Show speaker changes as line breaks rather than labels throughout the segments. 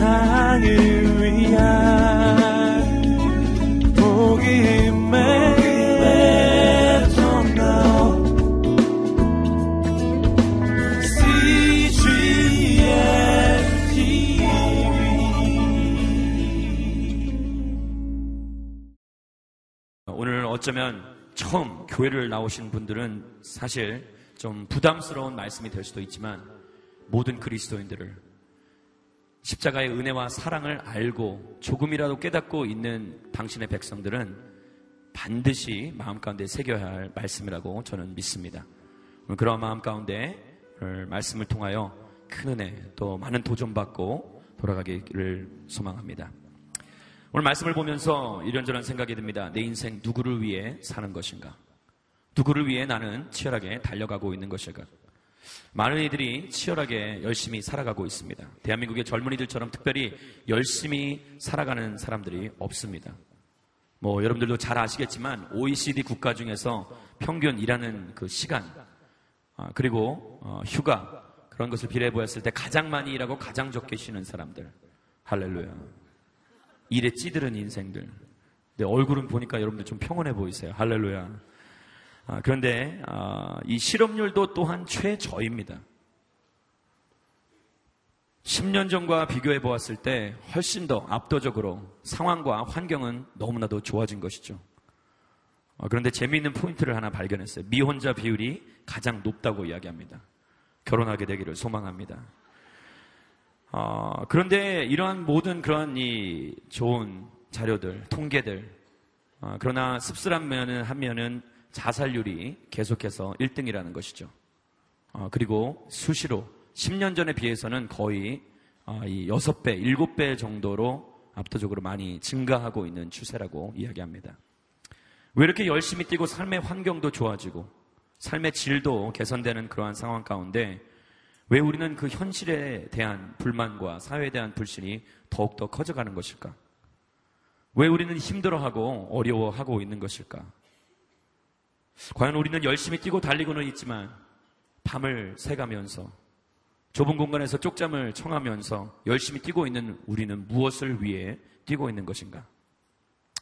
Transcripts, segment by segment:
세상을 위한 복음의
오늘 어쩌면 처음 교회를 나오신 분들은 사실 좀 부담스러운 말씀이 될 수도 있지만 모든 그리스도인들을 십자가의 은혜와 사랑을 알고 조금이라도 깨닫고 있는 당신의 백성들은 반드시 마음 가운데 새겨야 할 말씀이라고 저는 믿습니다. 그런 마음 가운데 말씀을 통하여 큰 은혜 또 많은 도전 받고 돌아가기를 소망합니다. 오늘 말씀을 보면서 이런저런 생각이 듭니다. 내 인생 누구를 위해 사는 것인가? 누구를 위해 나는 치열하게 달려가고 있는 것일까? 많은 이들이 치열하게 열심히 살아가고 있습니다. 대한민국의 젊은이들처럼 특별히 열심히 살아가는 사람들이 없습니다. 뭐 여러분들도 잘 아시겠지만 OECD 국가 중에서 평균 일하는 그 시간 아, 그리고 어, 휴가 그런 것을 비례해 보았을 때 가장 많이 일하고 가장 적게 쉬는 사람들 할렐루야. 일에 찌들은 인생들. 근데 얼굴은 보니까 여러분들 좀 평온해 보이세요. 할렐루야. 아, 그런데 아, 이 실업률도 또한 최저입니다. 10년 전과 비교해 보았을 때 훨씬 더 압도적으로 상황과 환경은 너무나도 좋아진 것이죠. 아, 그런데 재미있는 포인트를 하나 발견했어요. 미혼자 비율이 가장 높다고 이야기합니다. 결혼하게 되기를 소망합니다. 어, 그런데 이러한 모든 그런 이 좋은 자료들, 통계들, 어, 그러나 씁쓸한 면은 한 면은 자살률이 계속해서 1등이라는 것이죠. 어, 그리고 수시로 10년 전에 비해서는 거의 어, 이 6배, 7배 정도로 압도적으로 많이 증가하고 있는 추세라고 이야기합니다. 왜 이렇게 열심히 뛰고 삶의 환경도 좋아지고 삶의 질도 개선되는 그러한 상황 가운데 왜 우리는 그 현실에 대한 불만과 사회에 대한 불신이 더욱더 커져가는 것일까? 왜 우리는 힘들어하고 어려워하고 있는 것일까? 과연 우리는 열심히 뛰고 달리고는 있지만 밤을 새가면서 좁은 공간에서 쪽잠을 청하면서 열심히 뛰고 있는 우리는 무엇을 위해 뛰고 있는 것인가?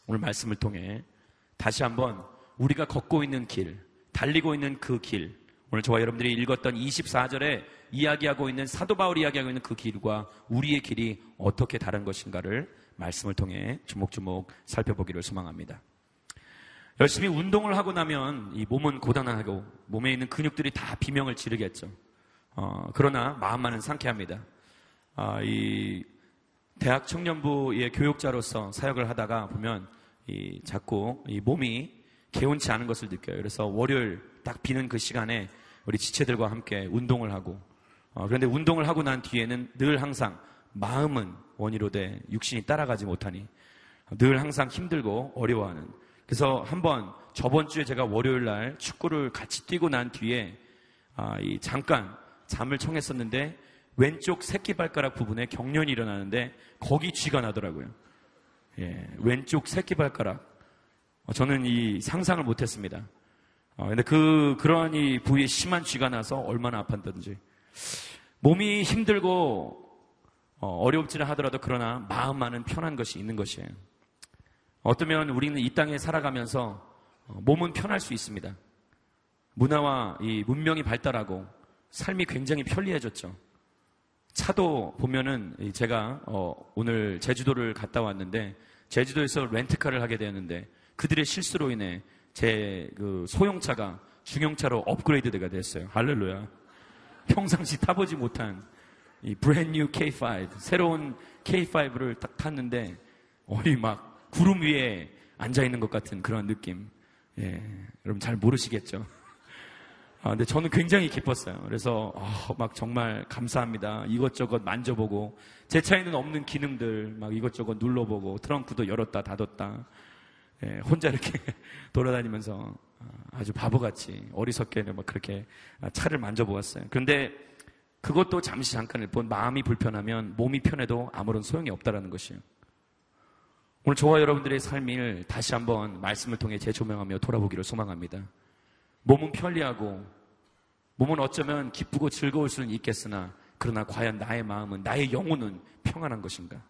오늘 말씀을 통해 다시 한번 우리가 걷고 있는 길, 달리고 있는 그 길, 오늘 저와 여러분들이 읽었던 24절에 이야기하고 있는 사도 바울이 이야기하고 있는 그 길과 우리의 길이 어떻게 다른 것인가를 말씀을 통해 주목주목 살펴보기를 소망합니다. 열심히 운동을 하고 나면 이 몸은 고단하고 몸에 있는 근육들이 다 비명을 지르겠죠. 어, 그러나 마음만은 상쾌합니다. 어, 이 대학 청년부의 교육자로서 사역을 하다가 보면 이 자꾸 이 몸이 개운치 않은 것을 느껴요. 그래서 월요일 딱 비는 그 시간에 우리 지체들과 함께 운동을 하고 어, 그런데 운동을 하고 난 뒤에는 늘 항상 마음은 원이로 돼 육신이 따라가지 못하니 늘 항상 힘들고 어려워하는. 그래서 한번 저번 주에 제가 월요일 날 축구를 같이 뛰고 난 뒤에 아, 이 잠깐 잠을 청했었는데 왼쪽 새끼 발가락 부분에 경련이 일어나는데 거기 쥐가 나더라고요. 예, 왼쪽 새끼 발가락. 어, 저는 이 상상을 못했습니다. 어, 근데 그 그러한 이 부위에 심한 쥐가 나서 얼마나 아팠던지. 몸이 힘들고 어, 어렵지는 하더라도 그러나 마음만은 편한 것이 있는 것이에요. 어쩌면 우리는 이 땅에 살아가면서 어, 몸은 편할 수 있습니다. 문화와 이 문명이 발달하고 삶이 굉장히 편리해졌죠. 차도 보면은 제가 어, 오늘 제주도를 갔다 왔는데 제주도에서 렌트카를 하게 되었는데 그들의 실수로 인해 제 그 소형차가 중형차로 업그레이드가 됐어요. 할렐루야. 평상시 타보지 못한 이 브랜뉴 K5 새로운 K5를 딱 탔는데 어이 막 구름 위에 앉아 있는 것 같은 그런 느낌. 예, 여러분 잘 모르시겠죠? 아, 근데 저는 굉장히 기뻤어요. 그래서 어, 막 정말 감사합니다. 이것저것 만져보고 제 차에는 없는 기능들 막 이것저것 눌러보고 트렁크도 열었다 닫았다. 예, 혼자 이렇게 돌아다니면서 아주 바보같이 어리석게는 막 그렇게 차를 만져보았어요. 그런데 그것도 잠시 잠깐을 본 마음이 불편하면 몸이 편해도 아무런 소용이 없다라는 것이에요. 오늘 저와 여러분들의 삶을 다시 한번 말씀을 통해 재조명하며 돌아보기를 소망합니다. 몸은 편리하고 몸은 어쩌면 기쁘고 즐거울 수는 있겠으나 그러나 과연 나의 마음은, 나의 영혼은 평안한 것인가?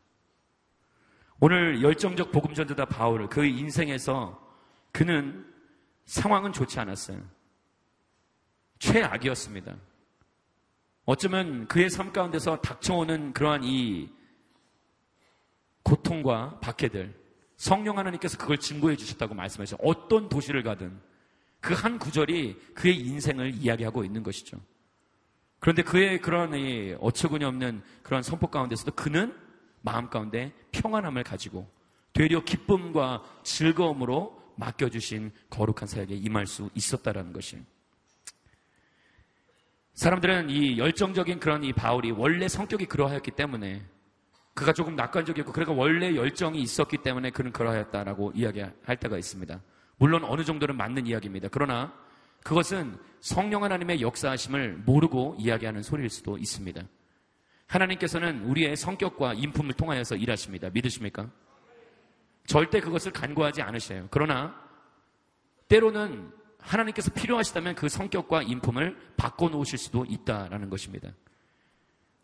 오늘 열정적 복음 전도자 바울, 그 인생에서 그는 상황은 좋지 않았어요. 최악이었습니다. 어쩌면 그의 삶 가운데서 닥쳐오는 그러한 이 고통과 박해들, 성령 하나님께서 그걸 증거해 주셨다고 말씀하셨어요. 어떤 도시를 가든 그 한 구절이 그의 인생을 이야기하고 있는 것이죠. 그런데 그의 그런 어처구니 없는 그런 선포 가운데서도 그는 마음 가운데 평안함을 가지고 되려 기쁨과 즐거움으로 맡겨주신 거룩한 사역에 임할 수 있었다라는 것이. 사람들은 이 열정적인 그런 이 바울이 원래 성격이 그러하였기 때문에 그가 조금 낙관적이었고 그러니까 원래 열정이 있었기 때문에 그는 그러하였다라고 이야기할 때가 있습니다. 물론 어느 정도는 맞는 이야기입니다. 그러나 그것은 성령 하나님의 역사하심을 모르고 이야기하는 소리일 수도 있습니다. 하나님께서는 우리의 성격과 인품을 통하여서 일하십니다. 믿으십니까? 절대 그것을 간과하지 않으셔요. 그러나 때로는 하나님께서 필요하시다면 그 성격과 인품을 바꿔놓으실 수도 있다라는 것입니다.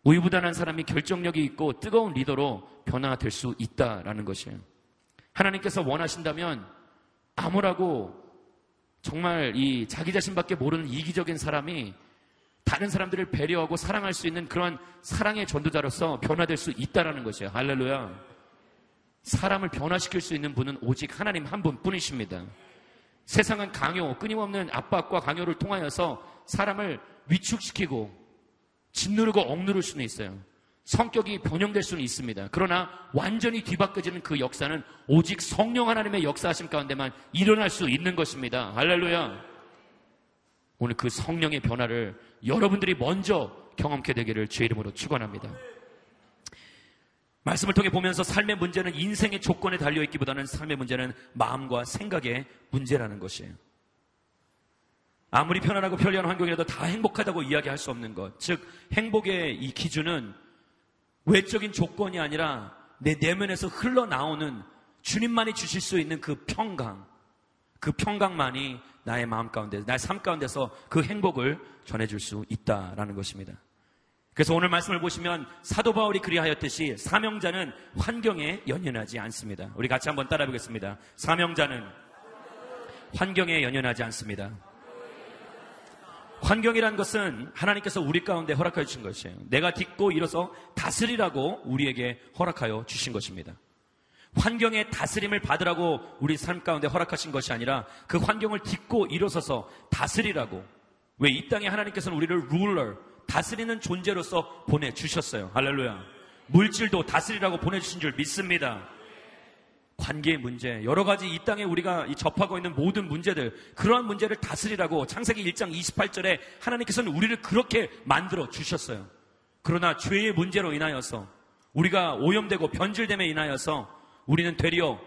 우유부단한 사람이 결정력이 있고 뜨거운 리더로 변화될 수 있다라는 것이에요. 하나님께서 원하신다면 아무라고 정말 이 자기 자신밖에 모르는 이기적인 사람이 다른 사람들을 배려하고 사랑할 수 있는 그런 사랑의 전도자로서 변화될 수 있다라는 것이에요. 할렐루야. 사람을 변화시킬 수 있는 분은 오직 하나님 한 분 뿐이십니다. 세상은 강요, 끊임없는 압박과 강요를 통하여서 사람을 위축시키고 짓누르고 억누를 수는 있어요. 성격이 변형될 수는 있습니다. 그러나 완전히 뒤바꿔지는 그 역사는 오직 성령 하나님의 역사하심 가운데만 일어날 수 있는 것입니다. 할렐루야. 오늘 그 성령의 변화를 여러분들이 먼저 경험케 되기를 주의 이름으로 축원합니다. 말씀을 통해 보면서 삶의 문제는 인생의 조건에 달려 있기보다는 삶의 문제는 마음과 생각의 문제라는 것이에요. 아무리 편안하고 편리한 환경이라도 다 행복하다고 이야기할 수 없는 것. 즉, 행복의 이 기준은 외적인 조건이 아니라 내 내면에서 흘러나오는 주님만이 주실 수 있는 그 평강, 그 평강만이 나의 마음 가운데, 나의 삶 가운데서 그 행복을 전해줄 수 있다라는 것입니다. 그래서 오늘 말씀을 보시면 사도 바울이 그리하였듯이 사명자는 환경에 연연하지 않습니다. 우리 같이 한번 따라 보겠습니다. 사명자는 환경에 연연하지 않습니다. 환경이란 것은 하나님께서 우리 가운데 허락하여 주신 것이에요. 내가 딛고 일어서 다스리라고 우리에게 허락하여 주신 것입니다. 환경의 다스림을 받으라고 우리 삶 가운데 허락하신 것이 아니라 그 환경을 딛고 일어서서 다스리라고 왜 이 땅에 하나님께서는 우리를 룰러, 다스리는 존재로서 보내주셨어요. 할렐루야. 물질도 다스리라고 보내주신 줄 믿습니다. 관계의 문제, 여러 가지 이 땅에 우리가 접하고 있는 모든 문제들, 그러한 문제를 다스리라고 창세기 1장 28절에 하나님께서는 우리를 그렇게 만들어 주셨어요. 그러나 죄의 문제로 인하여서 우리가 오염되고 변질됨에 인하여서 우리는 되려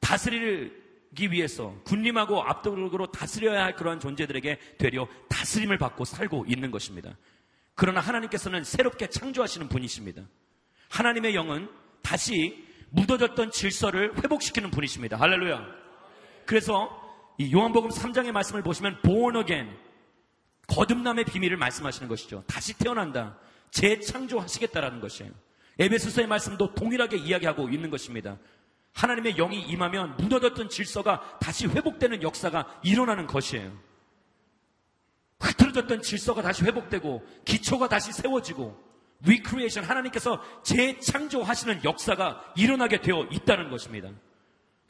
다스리기 위해서 군림하고 압도적으로 다스려야 할 그러한 존재들에게 되려 다스림을 받고 살고 있는 것입니다. 그러나 하나님께서는 새롭게 창조하시는 분이십니다. 하나님의 영은 다시 묻어졌던 질서를 회복시키는 분이십니다. 할렐루야. 그래서 이 요한복음 3장의 말씀을 보시면 born again 거듭남의 비밀을 말씀하시는 것이죠. 다시 태어난다. 재창조하시겠다라는 것이에요. 에베소서의 말씀도 동일하게 이야기하고 있는 것입니다. 하나님의 영이 임하면 무너졌던 질서가 다시 회복되는 역사가 일어나는 것이에요. 흐트러졌던 질서가 다시 회복되고 기초가 다시 세워지고 re-creation 하나님께서 재창조하시는 역사가 일어나게 되어 있다는 것입니다.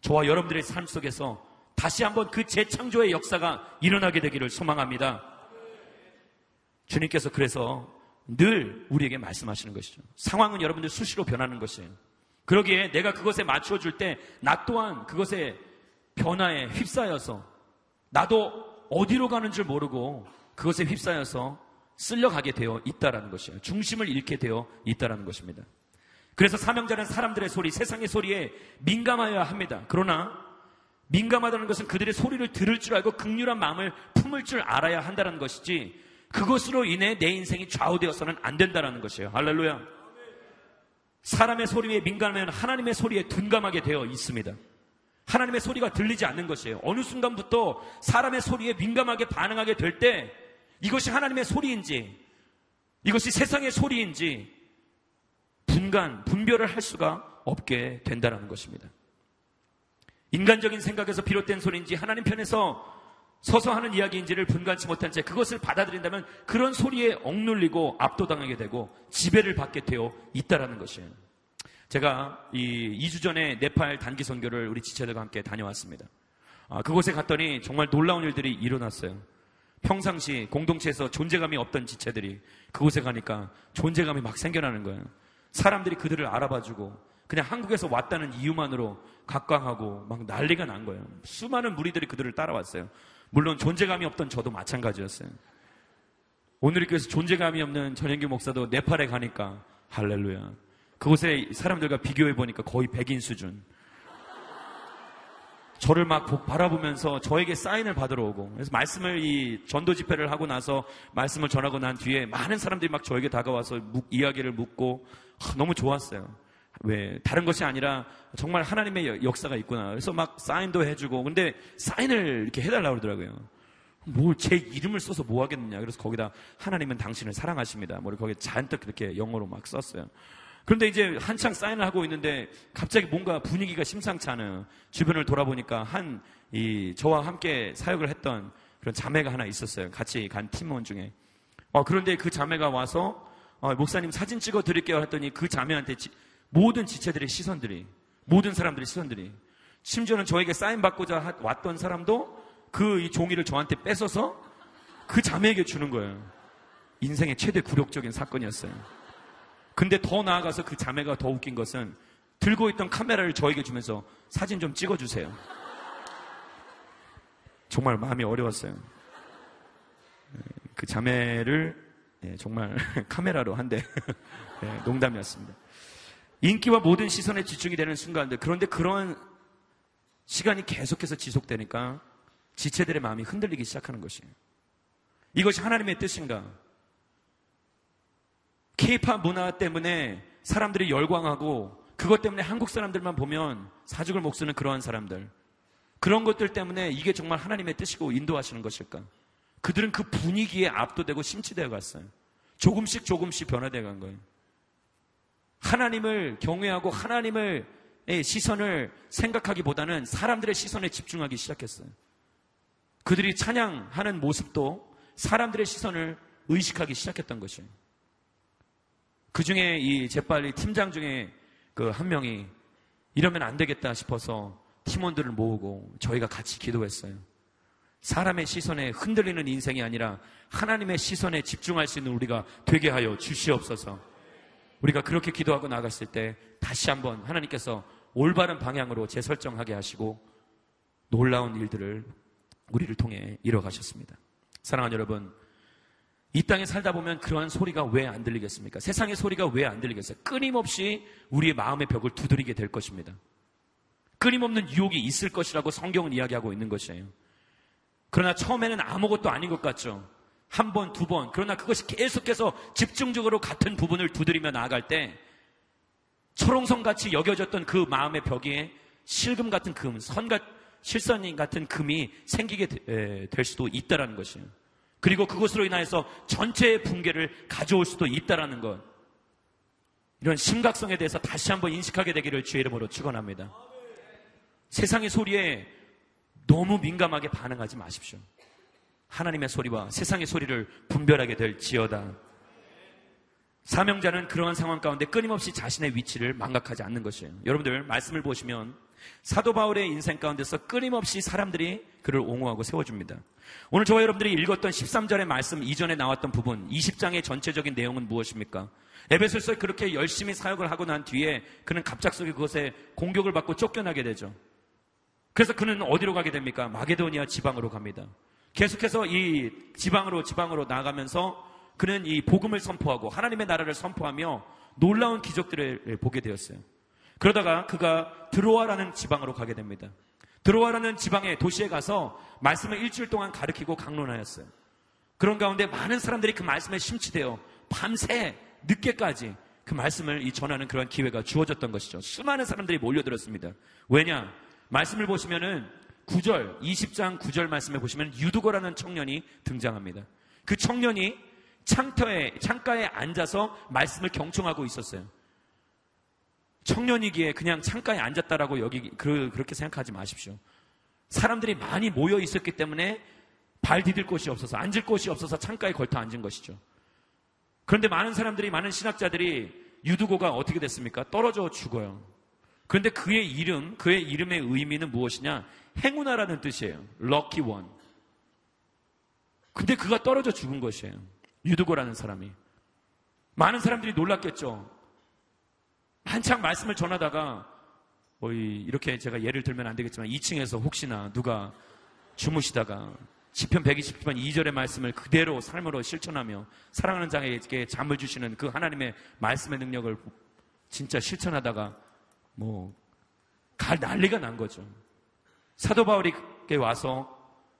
저와 여러분들의 삶 속에서 다시 한번 그 재창조의 역사가 일어나게 되기를 소망합니다. 주님께서 그래서 늘 우리에게 말씀하시는 것이죠. 상황은 여러분들 수시로 변하는 것이에요. 그러기에 내가 그것에 맞춰 줄 때 나 또한 그것에 변화에 휩싸여서 나도 어디로 가는 줄 모르고 그것에 휩싸여서 쓸려가게 되어 있다라는 것이에요. 중심을 잃게 되어 있다라는 것입니다. 그래서 사명자는 사람들의 소리, 세상의 소리에 민감하여야 합니다. 그러나 민감하다는 것은 그들의 소리를 들을 줄 알고 극률한 마음을 품을 줄 알아야 한다는 것이지 그것으로 인해 내 인생이 좌우되어서는 안 된다는 것이에요. 할렐루야. 사람의 소리에 민감하면 하나님의 소리에 둔감하게 되어 있습니다. 하나님의 소리가 들리지 않는 것이에요. 어느 순간부터 사람의 소리에 민감하게 반응하게 될 때 이것이 하나님의 소리인지 이것이 세상의 소리인지 분간, 분별을 할 수가 없게 된다는 것입니다. 인간적인 생각에서 비롯된 소리인지 하나님 편에서 서서 하는 이야기인지를 분간치 못한 채 그것을 받아들인다면 그런 소리에 억눌리고 압도당하게 되고 지배를 받게 되어 있다라는 것이에요. 제가 이 2주 전에 네팔 단기 선교를 우리 지체들과 함께 다녀왔습니다. 아, 그곳에 갔더니 정말 놀라운 일들이 일어났어요. 평상시 공동체에서 존재감이 없던 지체들이 그곳에 가니까 존재감이 막 생겨나는 거예요. 사람들이 그들을 알아봐주고 그냥 한국에서 왔다는 이유만으로 각광하고 막 난리가 난 거예요. 수많은 무리들이 그들을 따라왔어요. 물론 존재감이 없던 저도 마찬가지였어요. 오늘 이교에서 존재감이 없는 전현규 목사도 네팔에 가니까 할렐루야. 그곳에 사람들과 비교해 보니까 거의 백인 수준. 저를 막 바라보면서 저에게 사인을 받으러 오고 그래서 말씀을 이 전도 집회를 하고 나서 말씀을 전하고 난 뒤에 많은 사람들이 막 저에게 다가와서 묵, 이야기를 묻고 너무 좋았어요. 왜 다른 것이 아니라 정말 하나님의 역사가 있구나. 그래서 막 사인도 해주고 근데 사인을 이렇게 해달라고 그러더라고요. 뭘 제 이름을 써서 뭐 하겠느냐. 그래서 거기다 하나님은 당신을 사랑하십니다. 뭐 거기 잔뜩 그렇게 영어로 막 썼어요. 그런데 이제 한창 사인을 하고 있는데 갑자기 뭔가 분위기가 심상치 않은 주변을 돌아보니까 한 이 저와 함께 사역을 했던 그런 자매가 하나 있었어요. 같이 간 팀원 중에. 어, 그런데 그 자매가 와서 어, 목사님 사진 찍어 드릴게요 했더니 그 자매한테 지, 모든 지체들의 시선들이 모든 사람들의 시선들이 심지어는 저에게 사인 받고자 하, 왔던 사람도 그 종이를 저한테 뺏어서 그 자매에게 주는 거예요. 인생의 최대 굴욕적인 사건이었어요. 근데 더 나아가서 그 자매가 더 웃긴 것은 들고 있던 카메라를 저에게 주면서 사진 좀 찍어주세요. 정말 마음이 어려웠어요. 네, 그 자매를 네, 정말 카메라로 한대 네, 농담이었습니다. 인기와 모든 시선에 집중이 되는 순간들 그런데 그런 시간이 계속해서 지속되니까 지체들의 마음이 흔들리기 시작하는 것이에요. 이것이 하나님의 뜻인가? 케이팝 문화 때문에 사람들이 열광하고 그것 때문에 한국 사람들만 보면 사죽을 목쓰는 그러한 사람들. 그런 것들 때문에 이게 정말 하나님의 뜻이고 인도하시는 것일까? 그들은 그 분위기에 압도되고 심취되어 갔어요. 조금씩 조금씩 변화되어 간 거예요. 하나님을 경외하고 하나님을 시선을 생각하기보다는 사람들의 시선에 집중하기 시작했어요. 그들이 찬양하는 모습도 사람들의 시선을 의식하기 시작했던 것이에요. 그 중에 이 재빨리 팀장 중에 그 한 명이 이러면 안 되겠다 싶어서 팀원들을 모으고 저희가 같이 기도했어요. 사람의 시선에 흔들리는 인생이 아니라 하나님의 시선에 집중할 수 있는 우리가 되게 하여 주시옵소서. 우리가 그렇게 기도하고 나갔을 때 다시 한번 하나님께서 올바른 방향으로 재설정하게 하시고 놀라운 일들을 우리를 통해 이뤄가셨습니다. 사랑하는 여러분, 이 땅에 살다 보면 그러한 소리가 왜 안 들리겠습니까? 세상의 소리가 왜 안 들리겠어요? 끊임없이 우리의 마음의 벽을 두드리게 될 것입니다. 끊임없는 유혹이 있을 것이라고 성경은 이야기하고 있는 것이에요. 그러나 처음에는 아무것도 아닌 것 같죠. 한 번, 두 번. 그러나 그것이 계속해서 집중적으로 같은 부분을 두드리며 나아갈 때 철옹성 같이 여겨졌던 그 마음의 벽에 실금 같은 금, 선같 실선인 같은 금이 생기게 될 수도 있다라는 것이에요. 그리고 그것으로 인하여서 전체의 붕괴를 가져올 수도 있다라는 것. 이런 심각성에 대해서 다시 한번 인식하게 되기를 주의 이름으로 축원합니다. 세상의 소리에 너무 민감하게 반응하지 마십시오. 하나님의 소리와 세상의 소리를 분별하게 될 지어다. 사명자는 그러한 상황 가운데 끊임없이 자신의 위치를 망각하지 않는 것이에요. 여러분들 말씀을 보시면 사도 바울의 인생 가운데서 끊임없이 사람들이 그를 옹호하고 세워줍니다. 오늘 저와 여러분들이 읽었던 13절의 말씀 이전에 나왔던 부분, 20장의 전체적인 내용은 무엇입니까? 에베소서에 그렇게 열심히 사역을 하고 난 뒤에 그는 갑작스럽게 그것에 공격을 받고 쫓겨나게 되죠. 그래서 그는 어디로 가게 됩니까? 마게도니아 지방으로 갑니다. 계속해서 이 지방으로 지방으로 나가면서 그는 이 복음을 선포하고 하나님의 나라를 선포하며 놀라운 기적들을 보게 되었어요. 그러다가 그가 드로아라는 지방으로 가게 됩니다. 드로아라는 지방의 도시에 가서 말씀을 일주일 동안 가르치고 강론하였어요. 그런 가운데 많은 사람들이 그 말씀에 심취되어 밤새 늦게까지 그 말씀을 전하는 그런 기회가 주어졌던 것이죠. 수많은 사람들이 몰려들었습니다. 왜냐? 말씀을 보시면은 9절, 20장 9절 말씀에 보시면 유두거라는 청년이 등장합니다. 그 청년이 창터에, 창가에 앉아서 말씀을 경청하고 있었어요. 청년이기에 그냥 창가에 앉았다라고 여기, 그, 그렇게 생각하지 마십시오. 사람들이 많이 모여 있었기 때문에 발 디딜 곳이 없어서, 앉을 곳이 없어서 창가에 걸터 앉은 것이죠. 그런데 많은 사람들이, 많은 신학자들이 유두고가 어떻게 됐습니까? 떨어져 죽어요. 그런데 그의 이름, 그의 이름의 의미는 무엇이냐? 행운아라는 뜻이에요. 럭키 원. 근데 그가 떨어져 죽은 것이에요. 유두고라는 사람이. 많은 사람들이 놀랐겠죠. 한창 말씀을 전하다가 거의 이렇게 제가 예를 들면 안 되겠지만 2층에서 혹시나 누가 주무시다가 시편 120편 2절의 말씀을 그대로 삶으로 실천하며 사랑하는 자에게 잠을 주시는 그 하나님의 말씀의 능력을 진짜 실천하다가 뭐 갈 난리가 난 거죠. 사도 바울이 와서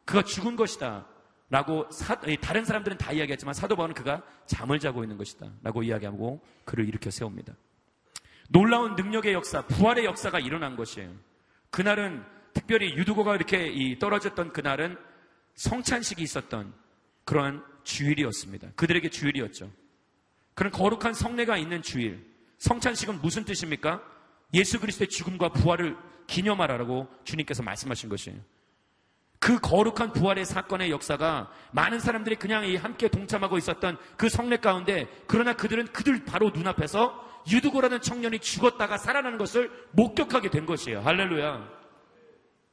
그가 죽은 것이다. 라고 사, 다른 사람들은 다 이야기했지만 사도 바울은 그가 잠을 자고 있는 것이다. 라고 이야기하고 그를 일으켜 세웁니다. 놀라운 능력의 역사, 부활의 역사가 일어난 것이에요. 그날은 특별히 유두고가 이렇게 떨어졌던 그날은 성찬식이 있었던 그러한 주일이었습니다. 그들에게 주일이었죠. 그런 거룩한 성례가 있는 주일. 성찬식은 무슨 뜻입니까? 예수 그리스도의 죽음과 부활을 기념하라고 주님께서 말씀하신 것이에요. 그 거룩한 부활의 사건의 역사가 많은 사람들이 그냥 함께 동참하고 있었던 그 성례 가운데 그러나 그들은 그들 바로 눈앞에서 유두고라는 청년이 죽었다가 살아나는 것을 목격하게 된 것이에요. 할렐루야.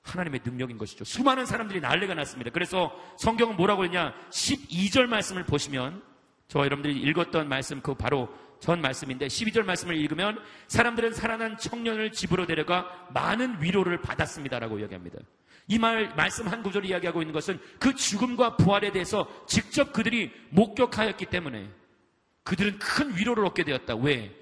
하나님의 능력인 것이죠. 수많은 사람들이 난리가 났습니다. 그래서 성경은 뭐라고 했냐? 12절 말씀을 보시면 저와 여러분들이 읽었던 말씀 그 바로 전 말씀인데 12절 말씀을 읽으면 사람들은 살아난 청년을 집으로 데려가 많은 위로를 받았습니다라고 이야기합니다. 이 말 말씀 한 구절이 이야기하고 있는 것은 그 죽음과 부활에 대해서 직접 그들이 목격하였기 때문에 그들은 큰 위로를 얻게 되었다. 왜?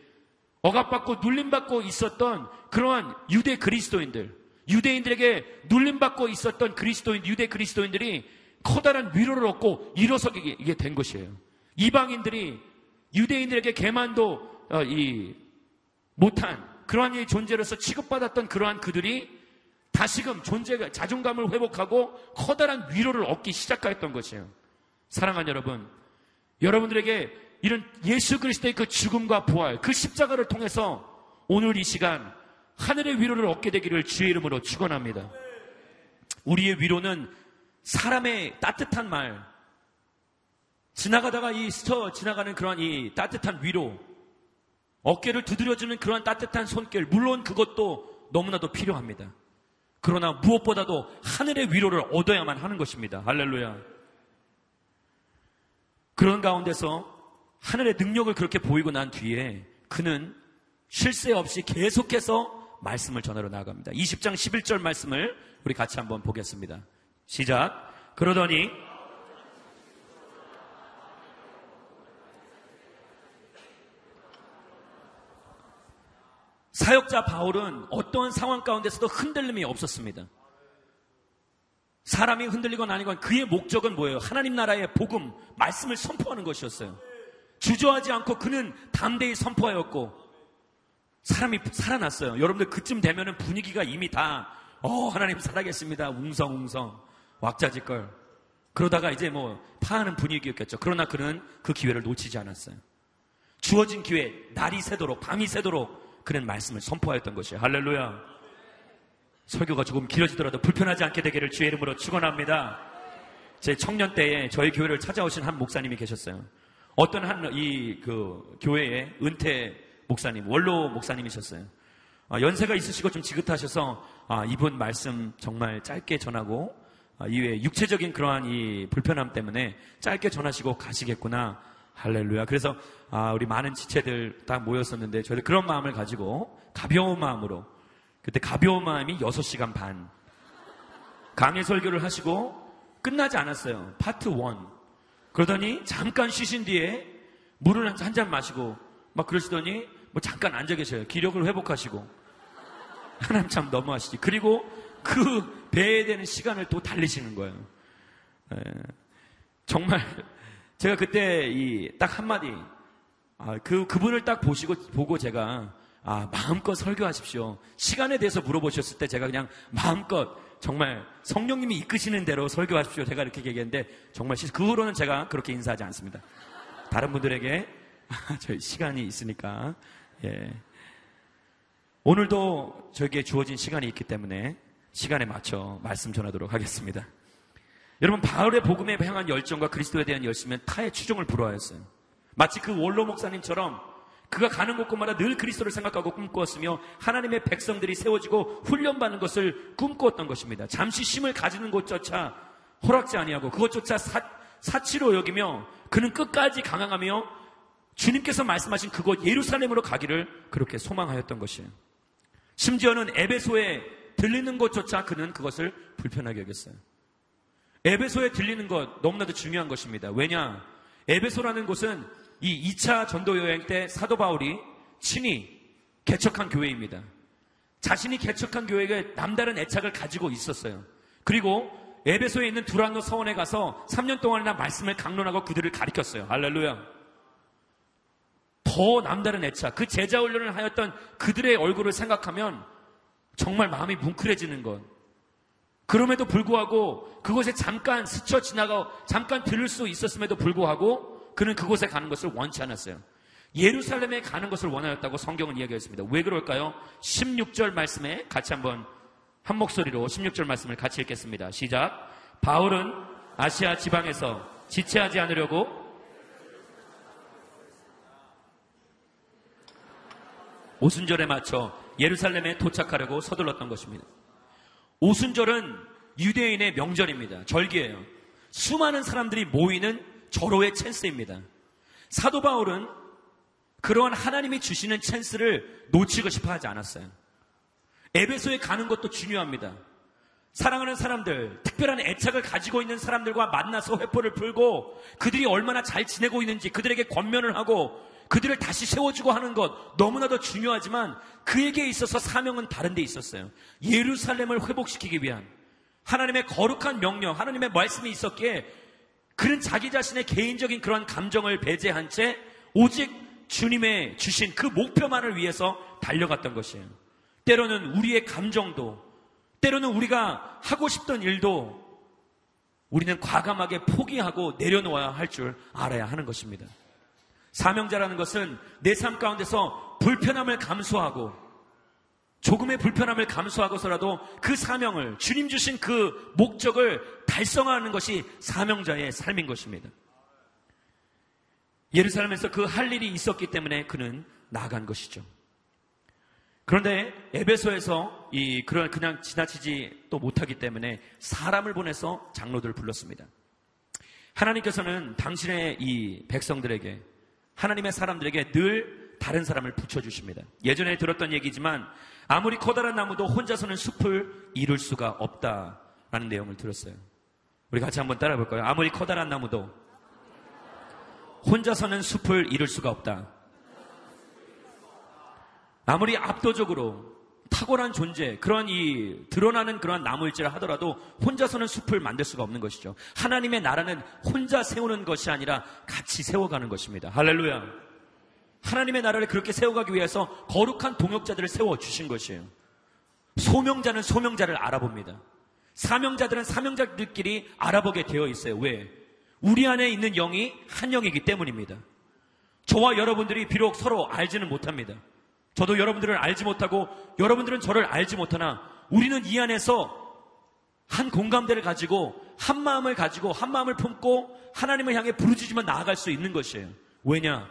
억압받고 눌림받고 있었던 그러한 유대 그리스도인들 유대인들에게 눌림받고 있었던 그리스도인, 유대 그리스도인들이 커다란 위로를 얻고 일어서게 된 것이에요. 이방인들이 유대인들에게 개만도 어, 이 못한 그러한 존재로서 취급받았던 그러한 그들이 다시금 존재가 자존감을 회복하고 커다란 위로를 얻기 시작하였던 것이에요. 사랑하는 여러분, 여러분들에게 이런 예수 그리스도의 그 죽음과 부활, 그 십자가를 통해서 오늘 이 시간 하늘의 위로를 얻게 되기를 주의 이름으로 축원합니다. 우리의 위로는 사람의 따뜻한 말, 지나가다가 이 스쳐 지나가는 그러한 이 따뜻한 위로, 어깨를 두드려주는 그러한 따뜻한 손길, 물론 그것도 너무나도 필요합니다. 그러나 무엇보다도 하늘의 위로를 얻어야만 하는 것입니다. 할렐루야. 그런 가운데서 하늘의 능력을 그렇게 보이고 난 뒤에 그는 쉴 새 없이 계속해서 말씀을 전하러 나아갑니다. 20장 11절 말씀을 우리 같이 한번 보겠습니다. 시작. 그러더니 사역자 바울은 어떠한 상황 가운데서도 흔들림이 없었습니다. 사람이 흔들리건 아니건 그의 목적은 뭐예요? 하나님 나라의 복음, 말씀을 선포하는 것이었어요. 주저하지 않고 그는 담대히 선포하였고 사람이 살아났어요. 여러분들 그쯤 되면은 분위기가 이미 다, 어, 하나님 살아겠습니다. 웅성웅성. 왁자지껄. 그러다가 이제 뭐, 파하는 분위기였겠죠. 그러나 그는 그 기회를 놓치지 않았어요. 주어진 기회, 날이 새도록, 밤이 새도록 그는 말씀을 선포하였던 것이에요. 할렐루야. 설교가 조금 길어지더라도 불편하지 않게 되기를 주의 이름으로 축원합니다. 제 청년 때에 저희 교회를 찾아오신 한 목사님이 계셨어요. 어떤 한 이 그 교회에 은퇴 목사님, 원로 목사님이셨어요. 아, 연세가 있으시고 좀 지긋하셔서 아, 이분 말씀 정말 짧게 전하고 아, 이외에 육체적인 그러한 이 불편함 때문에 짧게 전하시고 가시겠구나. 할렐루야. 그래서 아, 우리 많은 지체들 다 모였었는데 저희들 그런 마음을 가지고 가벼운 마음으로 그때 가벼운 마음이 6시간 반 강의 설교를 하시고 끝나지 않았어요. 파트 1. 그러더니 잠깐 쉬신 뒤에 물을 한 잔 마시고 막 그러시더니 뭐 잠깐 앉아 계셔요. 기력을 회복하시고. 하나님 참 너무하시지. 그리고 그 배에 되는 시간을 또 달리시는 거예요. 에, 정말 제가 그때 이 딱 한마디 아, 그 그분을 딱 보시고 보고 제가 아, 마음껏 설교하십시오. 시간에 대해서 물어보셨을 때 제가 그냥 마음껏 정말 성령님이 이끄시는 대로 설교하십시오. 제가 이렇게 얘기했는데 정말 그 후로는 제가 그렇게 인사하지 않습니다. 다른 분들에게 저희 시간이 있으니까 예. 오늘도 저에게 주어진 시간이 있기 때문에 시간에 맞춰 말씀 전하도록 하겠습니다. 여러분 바울의 복음에 향한 열정과 그리스도에 대한 열심은 타의 추종을 불허하였어요. 마치 그 원로 목사님처럼 그가 가는 곳곳마다 늘 그리스도를 생각하고 꿈꾸었으며 하나님의 백성들이 세워지고 훈련받는 것을 꿈꾸었던 것입니다. 잠시 쉼을 가지는 곳조차 허락지 아니하고 그것조차 사, 사치로 여기며 그는 끝까지 강항하며 주님께서 말씀하신 그곳 예루살렘으로 가기를 그렇게 소망하였던 것이에요. 심지어는 에베소에 들리는 것조차 그는 그것을 불편하게 여겼어요. 에베소에 들리는 것 너무나도 중요한 것입니다. 왜냐? 에베소라는 곳은 이 2차 전도 여행 때 사도 바울이 친히 개척한 교회입니다. 자신이 개척한 교회에 남다른 애착을 가지고 있었어요. 그리고 에베소에 있는 두란노 서원에 가서 3년 동안이나 말씀을 강론하고 그들을 가리켰어요. 할렐루야. 더 남다른 애착, 그 제자 훈련을 하였던 그들의 얼굴을 생각하면 정말 마음이 뭉클해지는 것. 그럼에도 불구하고 그곳에 잠깐 스쳐 지나가 잠깐 들을 수 있었음에도 불구하고 그는 그곳에 가는 것을 원치 않았어요. 예루살렘에 가는 것을 원하였다고 성경은 이야기했습니다. 왜 그럴까요? 16절 말씀에 같이 한번 한 목소리로 16절 말씀을 같이 읽겠습니다. 시작. 바울은 아시아 지방에서 지체하지 않으려고 오순절에 맞춰 예루살렘에 도착하려고 서둘렀던 것입니다. 오순절은 유대인의 명절입니다. 절기예요. 수많은 사람들이 모이는 절호의 찬스입니다. 사도 바울은 그러한 하나님이 주시는 찬스를 놓치고 싶어 하지 않았어요. 에베소에 가는 것도 중요합니다. 사랑하는 사람들, 특별한 애착을 가지고 있는 사람들과 만나서 회포를 풀고 그들이 얼마나 잘 지내고 있는지 그들에게 권면을 하고 그들을 다시 세워주고 하는 것 너무나도 중요하지만 그에게 있어서 사명은 다른 데 있었어요. 예루살렘을 회복시키기 위한 하나님의 거룩한 명령, 하나님의 말씀이 있었기에 그는 자기 자신의 개인적인 그런 감정을 배제한 채 오직 주님의 주신 그 목표만을 위해서 달려갔던 것이에요. 때로는 우리의 감정도, 때로는 우리가 하고 싶던 일도 우리는 과감하게 포기하고 내려놓아야 할 줄 알아야 하는 것입니다. 사명자라는 것은 내 삶 가운데서 불편함을 감수하고 조금의 불편함을 감수하고서라도 그 사명을 주님 주신 그 목적을 달성하는 것이 사명자의 삶인 것입니다. 예루살렘에서 그 할 일이 있었기 때문에 그는 나간 것이죠. 그런데 에베소에서 이 그런 그냥 지나치지 또 못하기 때문에 사람을 보내서 장로들을 불렀습니다. 하나님께서는 당신의 이 백성들에게 하나님의 사람들에게 늘 다른 사람을 붙여주십니다. 예전에 들었던 얘기지만 아무리 커다란 나무도 혼자서는 숲을 이룰 수가 없다라는 내용을 들었어요. 우리 같이 한번 따라 볼까요? 아무리 커다란 나무도 혼자서는 숲을 이룰 수가 없다. 아무리 압도적으로 탁월한 존재, 그런 이 드러나는 그런 나무일지를 하더라도 혼자서는 숲을 만들 수가 없는 것이죠. 하나님의 나라는 혼자 세우는 것이 아니라 같이 세워가는 것입니다. 할렐루야. 하나님의 나라를 그렇게 세워가기 위해서 거룩한 동역자들을 세워 주신 것이에요. 소명자는 소명자를 알아봅니다. 사명자들은 사명자들끼리 알아보게 되어 있어요. 왜? 우리 안에 있는 영이 한 영이기 때문입니다. 저와 여러분들이 비록 서로 알지는 못합니다. 저도 여러분들을 알지 못하고 여러분들은 저를 알지 못하나 우리는 이 안에서 한 공감대를 가지고 한 마음을 가지고 한 마음을 품고 하나님을 향해 부르짖으며 나아갈 수 있는 것이에요. 왜냐?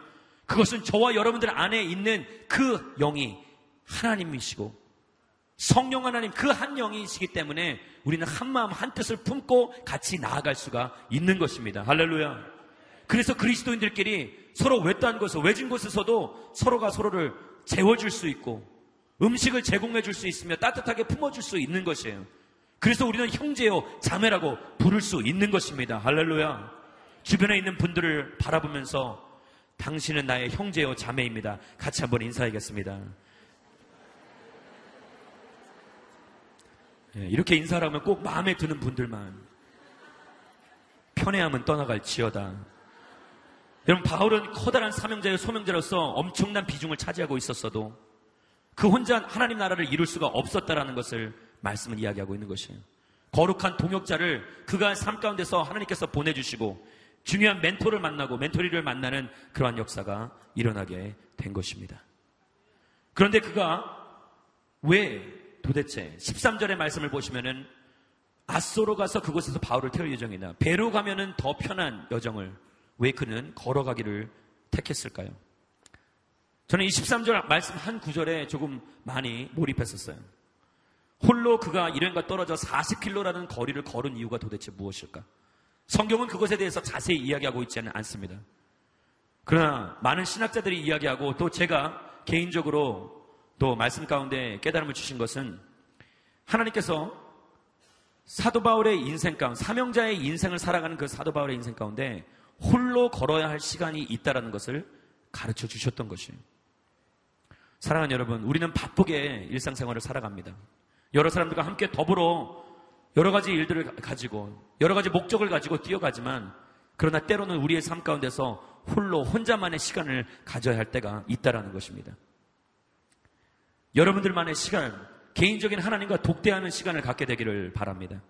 그것은 저와 여러분들 안에 있는 그 영이 하나님이시고 성령 하나님 그 한 영이시기 때문에 우리는 한 마음 한 뜻을 품고 같이 나아갈 수가 있는 것입니다. 할렐루야. 그래서 그리스도인들끼리 서로 외딴 곳에 외진 곳에서도 서로가 서로를 재워줄 수 있고 음식을 제공해 줄 수 있으며 따뜻하게 품어줄 수 있는 것이에요. 그래서 우리는 형제요 자매라고 부를 수 있는 것입니다. 할렐루야. 주변에 있는 분들을 바라보면서 당신은 나의 형제요 자매입니다. 같이 한번 인사하겠습니다. 예, 이렇게 인사를 하면 꼭 마음에 드는 분들만 편애함은 떠나갈 지어다. 여러분 바울은 커다란 사명자의 소명자로서 엄청난 비중을 차지하고 있었어도 그 혼자 하나님 나라를 이룰 수가 없었다라는 것을 말씀을 이야기하고 있는 것이에요. 거룩한 동역자를 그가 삶 가운데서 하나님께서 보내주시고 중요한 멘토를 만나고 멘토리를 만나는 그러한 역사가 일어나게 된 것입니다. 그런데 그가 왜 도대체 13절의 말씀을 보시면은 아소로 가서 그곳에서 바울을 태울 예정이나 배로 가면은 더 편한 여정을 왜 그는 걸어가기를 택했을까요? 저는 이 13절 말씀 한 구절에 조금 많이 몰입했었어요. 홀로 그가 일행과 떨어져 40킬로라는 거리를 걸은 이유가 도대체 무엇일까? 성경은 그것에 대해서 자세히 이야기하고 있지는 않습니다. 그러나 많은 신학자들이 이야기하고 또 제가 개인적으로 또 말씀 가운데 깨달음을 주신 것은 하나님께서 사도 바울의 인생 가운데 사명자의 인생을 살아가는 그 사도 바울의 인생 가운데 홀로 걸어야 할 시간이 있다라는 것을 가르쳐 주셨던 것이에요. 사랑하는 여러분, 우리는 바쁘게 일상생활을 살아갑니다. 여러 사람들과 함께 더불어 여러 가지 일들을 가지고 여러 가지 목적을 가지고 뛰어가지만 그러나 때로는 우리의 삶 가운데서 홀로 혼자만의 시간을 가져야 할 때가 있다라는 것입니다. 여러분들만의 시간, 개인적인 하나님과 독대하는 시간을 갖게 되기를 바랍니다.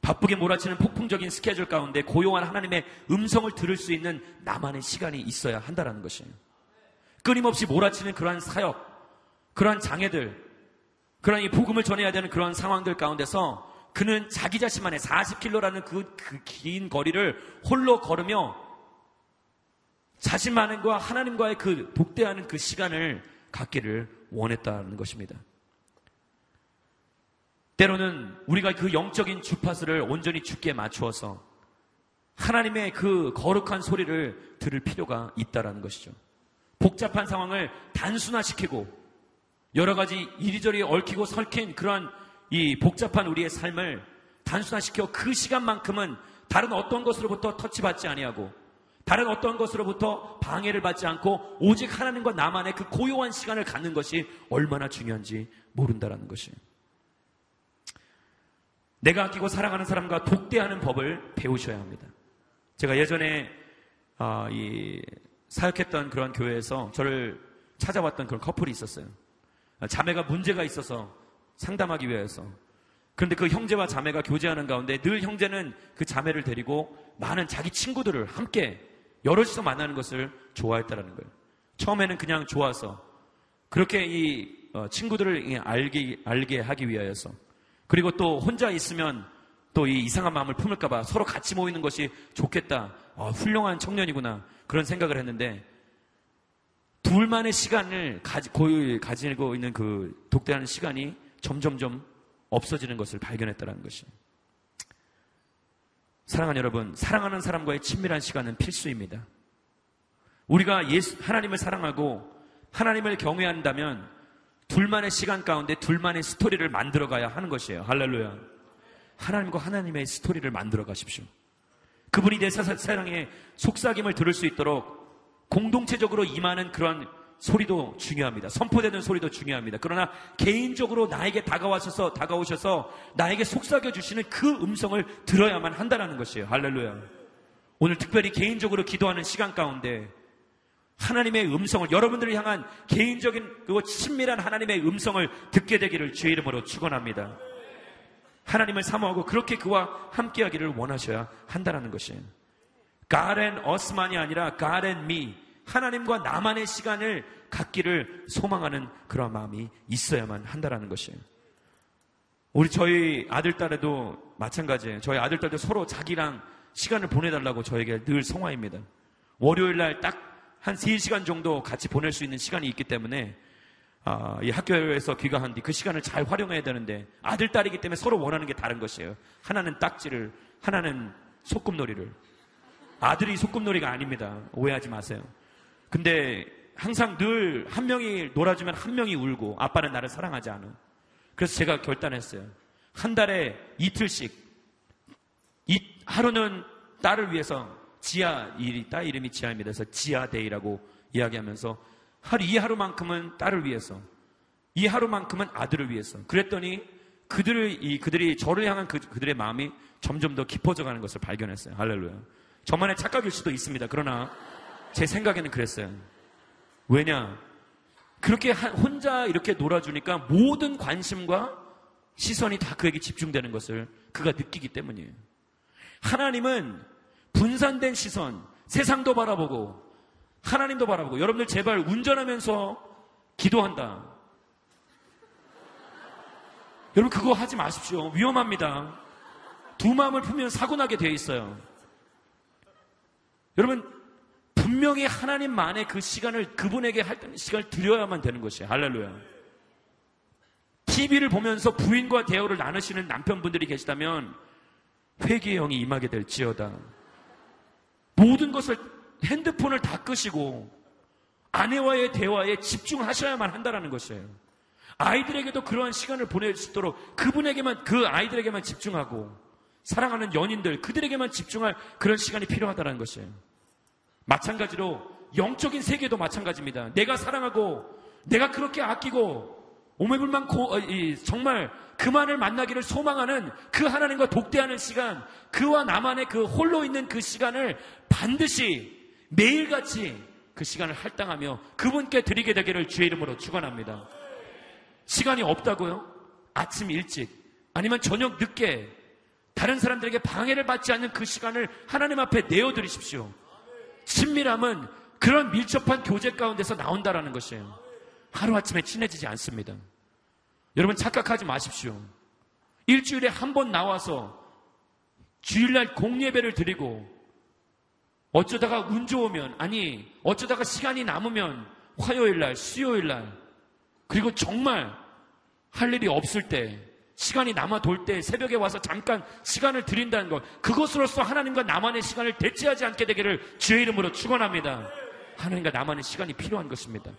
바쁘게 몰아치는 폭풍적인 스케줄 가운데 고요한 하나님의 음성을 들을 수 있는 나만의 시간이 있어야 한다라는 것이에요. 끊임없이 몰아치는 그러한 사역, 그러한 장애들, 그러한 이 복음을 전해야 되는 그러한 상황들 가운데서 그는 자기 자신만의 40킬로라는 그, 그 거리를 홀로 걸으며 자신만과 하나님과의 그 독대하는 그 시간을 갖기를 원했다는 것입니다. 때로는 우리가 그 영적인 주파수를 온전히 죽게 맞추어서 하나님의 그 거룩한 소리를 들을 필요가 있다라는 것이죠. 복잡한 상황을 단순화시키고 여러 가지 이리저리 얽히고 설킨 그러한 이 복잡한 우리의 삶을 단순화시켜 그 시간만큼은 다른 어떤 것으로부터 터치받지 아니하고 다른 어떤 것으로부터 방해를 받지 않고 오직 하나님과 나만의 그 고요한 시간을 갖는 것이 얼마나 중요한지 모른다라는 것이에요. 내가 아끼고 사랑하는 사람과 독대하는 법을 배우셔야 합니다. 제가 예전에 어, 이 사역했던 그런 교회에서 저를 찾아왔던 그런 커플이 있었어요. 자매가 문제가 있어서 상담하기 위해서. 그런데 그 형제와 자매가 교제하는 가운데 늘 형제는 그 자매를 데리고 많은 자기 친구들을 함께 여럿이서 만나는 것을 좋아했다라는 거예요. 처음에는 그냥 좋아서 그렇게 이 어, 친구들을 알게, 알게 하기 위하여서 그리고 또 혼자 있으면 또 이 이상한 마음을 품을까봐 서로 같이 모이는 것이 좋겠다. 아, 훌륭한 청년이구나. 그런 생각을 했는데 둘만의 시간을 가지, 고유 가지고 있는 그 독대하는 시간이 점점점 없어지는 것을 발견했다는 것이. 사랑하는 여러분, 사랑하는 사람과의 친밀한 시간은 필수입니다. 우리가 예수, 하나님을 사랑하고 하나님을 경외한다면 둘만의 시간 가운데 둘만의 스토리를 만들어 가야 하는 것이에요. 할렐루야. 하나님과 하나님의 스토리를 만들어 가십시오. 그분이 내 사랑에 속삭임을 들을 수 있도록 공동체적으로 임하는 그런 소리도 중요합니다. 선포되는 소리도 중요합니다. 그러나 개인적으로 나에게 다가와셔서 다가오셔서 나에게 속삭여 주시는 그 음성을 들어야만 한다는 것이에요. 할렐루야. 오늘 특별히 개인적으로 기도하는 시간 가운데 하나님의 음성을 여러분들을 향한 개인적인 그리고 친밀한 하나님의 음성을 듣게 되기를 주의 이름으로 축원합니다. 하나님을 사모하고 그렇게 그와 함께하기를 원하셔야 한다는 것이에요. God and us만이 아니라 God and me 하나님과 나만의 시간을 갖기를 소망하는 그런 마음이 있어야만 한다는 것이에요. 우리 저희 아들 딸에도 마찬가지예요. 저희 아들 딸도 서로 자기랑 시간을 보내달라고 저에게 늘 성화입니다. 월요일 날 딱 한 3시간 정도 같이 보낼 수 있는 시간이 있기 때문에 아, 이 학교에서 귀가한 뒤 그 시간을 잘 활용해야 되는데 아들 딸이기 때문에 서로 원하는 게 다른 것이에요. 하나는 딱지를, 하나는 소꿉놀이를. 아들이 소꿉놀이가 아닙니다. 오해하지 마세요. 근데 항상 늘 한 명이 놀아주면 한 명이 울고 아빠는 나를 사랑하지 않아. 그래서 제가 결단했어요. 한 달에 이틀씩 이 하루는 딸을 위해서 지아 일이 딸 이름이 지아입니다. 그래서 지아데이라고 이야기하면서 하루 이 하루만큼은 딸을 위해서 이 하루만큼은 아들을 위해서 그랬더니 그들을 이 그들이 저를 향한 그, 그들의 마음이 점점 더 깊어져 가는 것을 발견했어요. 할렐루야. 저만의 착각일 수도 있습니다. 그러나 제 생각에는 그랬어요. 왜냐? 그렇게 혼자 이렇게 놀아주니까 모든 관심과 시선이 다 그에게 집중되는 것을 그가 느끼기 때문이에요. 하나님은 분산된 시선, 세상도 바라보고 하나님도 바라보고 여러분들 제발 운전하면서 기도한다. 여러분 그거 하지 마십시오. 위험합니다. 두 마음을 품면 사고 나게 되어 있어요. 여러분 분명히 하나님만의 그 시간을 그분에게 할 시간을 드려야만 되는 것이에요. 할렐루야. TV를 보면서 부인과 대화를 나누시는 남편분들이 계시다면 회개의 영이 임하게 될지어다. 모든 것을 핸드폰을 다 끄시고 아내와의 대화에 집중하셔야만 한다는 것이에요. 아이들에게도 그러한 시간을 보낼 수 있도록 그분에게만 그 아이들에게만 집중하고 사랑하는 연인들 그들에게만 집중할 그런 시간이 필요하다는 것이에요. 마찬가지로 영적인 세계도 마찬가지입니다. 내가 사랑하고 내가 그렇게 아끼고 오매불만 고, 어, 이, 정말 그만을 만나기를 소망하는 그 하나님과 독대하는 시간, 그와 나만의 그 홀로 있는 그 시간을 반드시 매일같이 그 시간을 할당하며 그분께 드리게 되기를 주의 이름으로 축원합니다. 시간이 없다고요? 아침 일찍 아니면 저녁 늦게 다른 사람들에게 방해를 받지 않는 그 시간을 하나님 앞에 내어 드리십시오. 친밀함은 그런 밀접한 교제 가운데서 나온다라는 것이에요. 하루아침에 친해지지 않습니다. 여러분 착각하지 마십시오. 일주일에 한 번 나와서 주일날 공예배를 드리고 어쩌다가 운 좋으면 아니 어쩌다가 시간이 남으면 화요일날 수요일날 그리고 정말 할 일이 없을 때 시간이 남아 돌 때 새벽에 와서 잠깐 시간을 드린다는 것 그것으로서 하나님과 나만의 시간을 대체하지 않게 되기를 주의 이름으로 축원합니다. 하나님과 나만의 시간이 필요한 것입니다.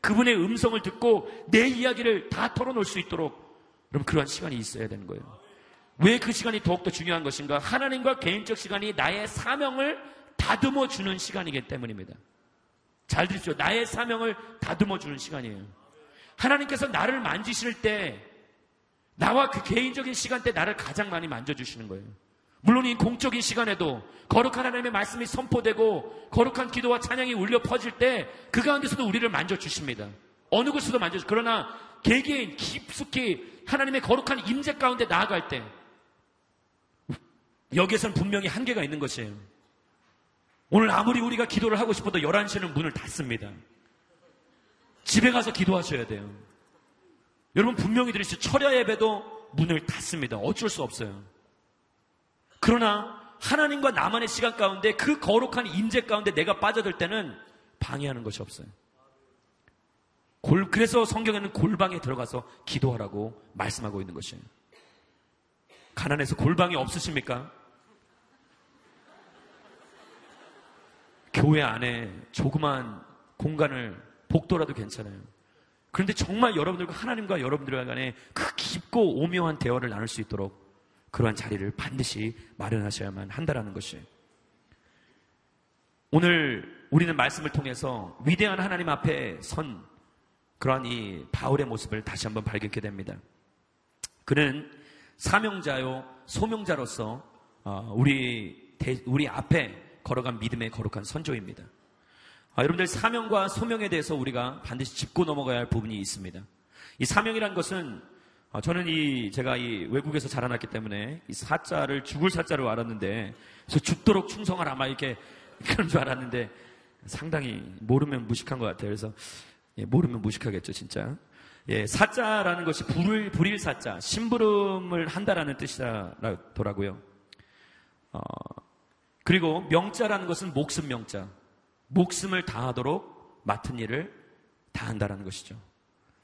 그분의 음성을 듣고 내 이야기를 다 털어놓을 수 있도록 그럼 그러한 시간이 있어야 되는 거예요. 왜 그 시간이 더욱더 중요한 것인가? 하나님과 개인적 시간이 나의 사명을 다듬어 주는 시간이기 때문입니다. 잘 들으십시오. 나의 사명을 다듬어 주는 시간이에요. 하나님께서 나를 만지실 때 나와 그 개인적인 시간 때 나를 가장 많이 만져주시는 거예요. 물론 이 공적인 시간에도 거룩한 하나님의 말씀이 선포되고 거룩한 기도와 찬양이 울려 퍼질 때 그 가운데서도 우리를 만져주십니다. 어느 곳에서도 만져주 그러나 개개인 깊숙이 하나님의 거룩한 임재 가운데 나아갈 때 여기에서는 분명히 한계가 있는 것이에요. 오늘 아무리 우리가 기도를 하고 싶어도 11시는 문을 닫습니다. 집에 가서 기도하셔야 돼요. 여러분 분명히 들으시죠. 철야 예배도 문을 닫습니다. 어쩔 수 없어요. 그러나 하나님과 나만의 시간 가운데 그 거룩한 임재 가운데 내가 빠져들 때는 방해하는 것이 없어요. 골, 그래서 성경에는 골방에 들어가서 기도하라고 말씀하고 있는 것이에요. 가난해서 골방이 없으십니까? 교회 안에 조그만 공간을 복도라도 괜찮아요. 그런데 정말 여러분들과 하나님과 여러분들 간에 그 깊고 오묘한 대화를 나눌 수 있도록 그러한 자리를 반드시 마련하셔야만 한다라는 것이에요. 오늘 우리는 말씀을 통해서 위대한 하나님 앞에 선 그러한 이 바울의 모습을 다시 한번 발견하게 됩니다. 그는 사명자요 소명자로서 어, 우리 우리 앞에 걸어간 믿음의 거룩한 선조입니다. 아, 여러분들 사명과 소명에 대해서 우리가 반드시 짚고 넘어가야 할 부분이 있습니다. 이 사명이란 것은 어, 저는 이 제가 이 외국에서 자라났기 때문에 이 사자를 죽을 사자로 알았는데 그래서 죽도록 충성을 아마 이렇게 그런 줄 알았는데 상당히 모르면 무식한 것 같아요. 그래서 예, 모르면 무식하겠죠, 진짜. 예, 사자라는 것이 불을 불일 사자, 심부름을 한다라는 뜻이더라고요. 어, 그리고 명자라는 것은 목숨 명자, 목숨을 다하도록 맡은 일을 다한다라는 것이죠.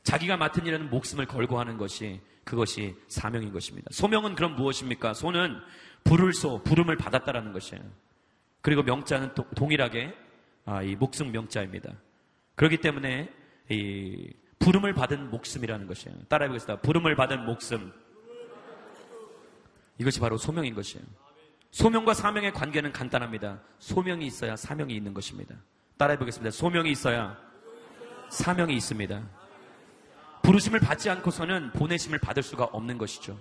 자기가 맡은 일에는 목숨을 걸고 하는 것이 그것이 사명인 것입니다. 소명은 그럼 무엇입니까? 소는 부를 소, 부름을 받았다라는 것이에요. 그리고 명자는 동일하게 아, 이 목숨 명자입니다. 그렇기 때문에 이 부름을 받은 목숨이라는 것이에요. 따라해보겠습니다. 부름을 받은 목숨. 이것이 바로 소명인 것이에요. 소명과 사명의 관계는 간단합니다. 소명이 있어야 사명이 있는 것입니다. 따라해 보겠습니다. 소명이 있어야 사명이 있습니다. 부르심을 받지 않고서는 보내심을 받을 수가 없는 것이죠.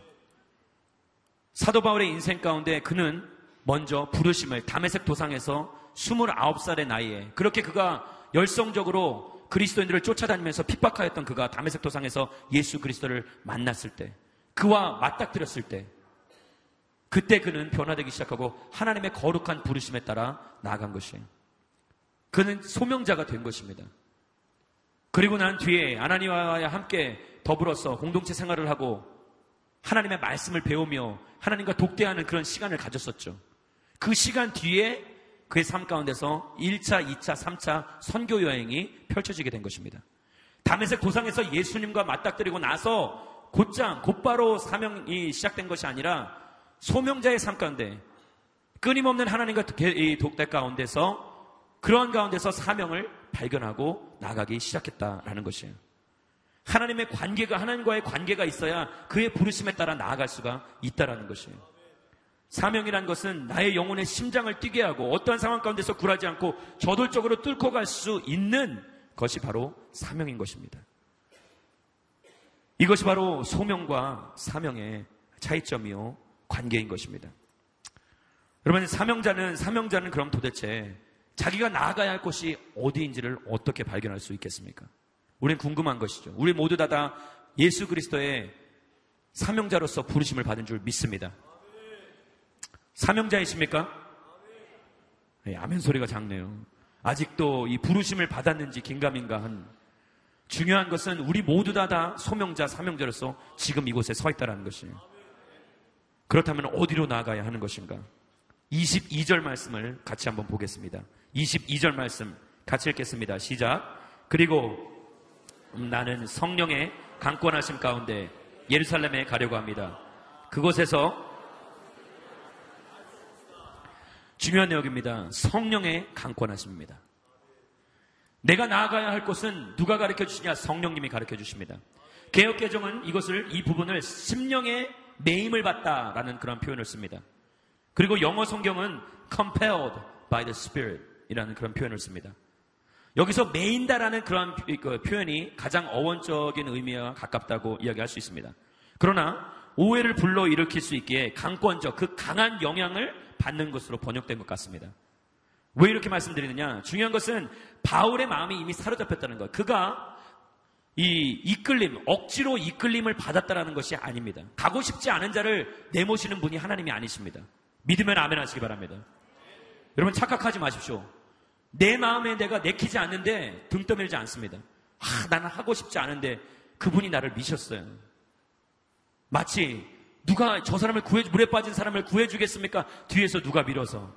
사도 바울의 인생 가운데 그는 먼저 부르심을 담에색 도상에서 29살의 나이에 그렇게 그가 열성적으로 그리스도인들을 쫓아다니면서 핍박하였던 그가 담에색 도상에서 예수 그리스도를 만났을 때 그와 맞닥뜨렸을 때 그때 그는 변화되기 시작하고 하나님의 거룩한 부르심에 따라 나아간 것이에요. 그는 소명자가 된 것입니다. 그리고 난 뒤에 아나니와 함께 더불어서 공동체 생활을 하고 하나님의 말씀을 배우며 하나님과 독대하는 그런 시간을 가졌었죠. 그 시간 뒤에 그의 삶 가운데서 1차, 2차, 3차 선교 여행이 펼쳐지게 된 것입니다. 담에색 도상에서 예수님과 맞닥뜨리고 나서 곧장 곧바로 사명이 시작된 것이 아니라 소명자의 삶 가운데 끊임없는 하나님과 독대 가운데서 그러한 가운데서 사명을 발견하고 나가기 시작했다라는 것이에요. 하나님의 관계가 하나님과의 관계가 있어야 그의 부르심에 따라 나아갈 수가 있다라는 것이에요. 사명이란 것은 나의 영혼의 심장을 뛰게 하고 어떠한 상황 가운데서 굴하지 않고 저돌적으로 뚫고 갈 수 있는 것이 바로 사명인 것입니다. 이것이 바로 소명과 사명의 차이점이요 관계인 것입니다. 여러분 사명자는 사명자는 그럼 도대체 자기가 나아가야 할 곳이 어디인지를 어떻게 발견할 수 있겠습니까? 우리는 궁금한 것이죠. 우리 모두 다, 다 예수 그리스도의 사명자로서 부르심을 받은 줄 믿습니다. 사명자이십니까? 네, 아멘 소리가 작네요. 아직도 이 부르심을 받았는지 긴가민가 한 중요한 것은 우리 모두 다, 다 소명자, 사명자로서 지금 이곳에 서 있다는 것이에요. 그렇다면 어디로 나아가야 하는 것인가? 22절 말씀을 같이 한번 보겠습니다. 22절 말씀 같이 읽겠습니다. 시작. 그리고 나는 성령의 강권하심 가운데 예루살렘에 가려고 합니다. 그곳에서 중요한 내용입니다. 성령의 강권하심입니다. 내가 나아가야 할 곳은 누가 가르쳐 주시냐? 성령님이 가르쳐 주십니다. 개혁개정은 이것을, 이 부분을 심령의 매임을 받다라는 그런 표현을 씁니다. 그리고 영어 성경은 compelled by the Spirit 이라는 그런 표현을 씁니다. 여기서 메인다라는 그런 그 표현이 가장 어원적인 의미와 가깝다고 이야기할 수 있습니다. 그러나 오해를 불러일으킬 수 있기에 강권적 그 강한 영향을 받는 것으로 번역된 것 같습니다. 왜 이렇게 말씀드리느냐? 중요한 것은 바울의 마음이 이미 사로잡혔다는 것. 그가 이 이끌림, 억지로 이끌림을 받았다라는 것이 아닙니다. 가고 싶지 않은 자를 내모시는 분이 하나님이 아니십니다. 믿으면 아멘 하시기 바랍니다. 여러분 착각하지 마십시오. 내 마음에 내가 내키지 않는데 등 떠밀지 않습니다. 아, 나는 하고 싶지 않은데 그분이 나를 미셨어요. 마치 누가 저 사람을 구해, 물에 빠진 사람을 구해주겠습니까? 뒤에서 누가 밀어서.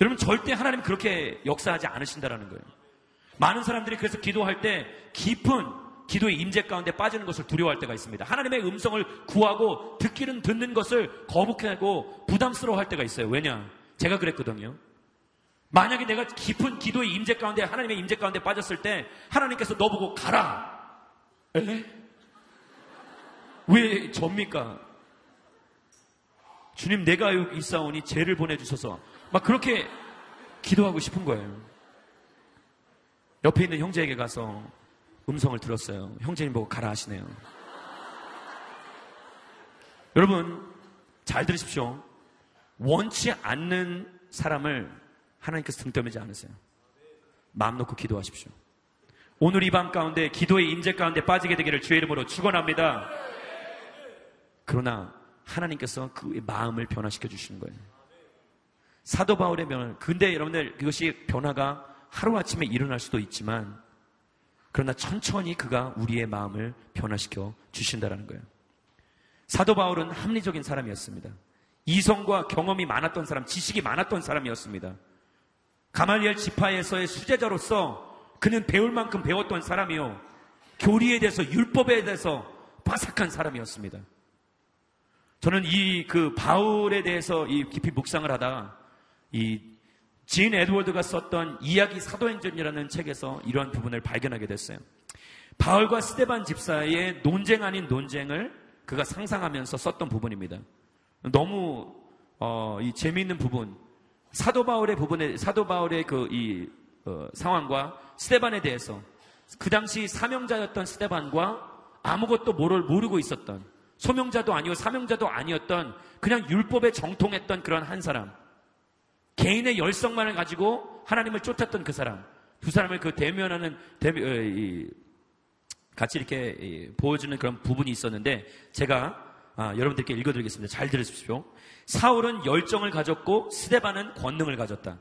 여러분 절대 하나님 그렇게 역사하지 않으신다라는 거예요. 많은 사람들이 그래서 기도할 때 깊은 기도의 임재 가운데 빠지는 것을 두려워할 때가 있습니다. 하나님의 음성을 구하고 듣기는 듣는 것을 거북하고 부담스러워할 때가 있어요. 왜냐? 제가 그랬거든요. 만약에 내가 깊은 기도의 임재 가운데 하나님의 임재 가운데 빠졌을 때 하나님께서 너 보고 가라. 에? 왜 접니까? 주님 내가 여기 있사오니 죄를 보내주셔서 막 그렇게 기도하고 싶은 거예요. 옆에 있는 형제에게 가서 음성을 들었어요. 형제님 보고 가라 하시네요. 여러분 잘 들으십시오. 원치 않는 사람을 하나님께서 등떠매지 않으세요. 마음 놓고 기도하십시오. 오늘 이 밤 가운데 기도의 임재 가운데 빠지게 되기를 주의 이름으로 축원합니다. 그러나 하나님께서 그 마음을 변화시켜 주시는 거예요. 사도 바울의 변화. 근데 여러분들 그것이 변화가 하루아침에 일어날 수도 있지만 그러나 천천히 그가 우리의 마음을 변화시켜 주신다라는 거예요. 사도 바울은 합리적인 사람이었습니다. 이성과 경험이 많았던 사람, 지식이 많았던 사람이었습니다. 가말리엘 지파에서의 수제자로서 그는 배울 만큼 배웠던 사람이요. 교리에 대해서 율법에 대해서 바삭한 사람이었습니다. 저는 이 그 바울에 대해서 이 깊이 묵상을 하다 이 진 에드워드가 썼던 이야기 사도행전이라는 책에서 이러한 부분을 발견하게 됐어요. 바울과 스테반 집사의 논쟁 아닌 논쟁을 그가 상상하면서 썼던 부분입니다. 너무 어, 이 재미있는 부분, 사도 바울의 부분에 사도 바울의 그이 어, 상황과 스테반에 대해서 그 당시 사명자였던 스테반과 아무것도 모를 모르고 있었던 소명자도 아니고 사명자도 아니었던 그냥 율법에 정통했던 그런 한 사람 개인의 열성만을 가지고 하나님을 쫓았던 그 사람 두 사람을 그 대면하는 대면, 어, 같이 이렇게 보여주는 그런 부분이 있었는데 제가 아, 여러분들께 읽어드리겠습니다. 잘 들으십시오. 사울은 열정을 가졌고 스데반은 권능을 가졌다.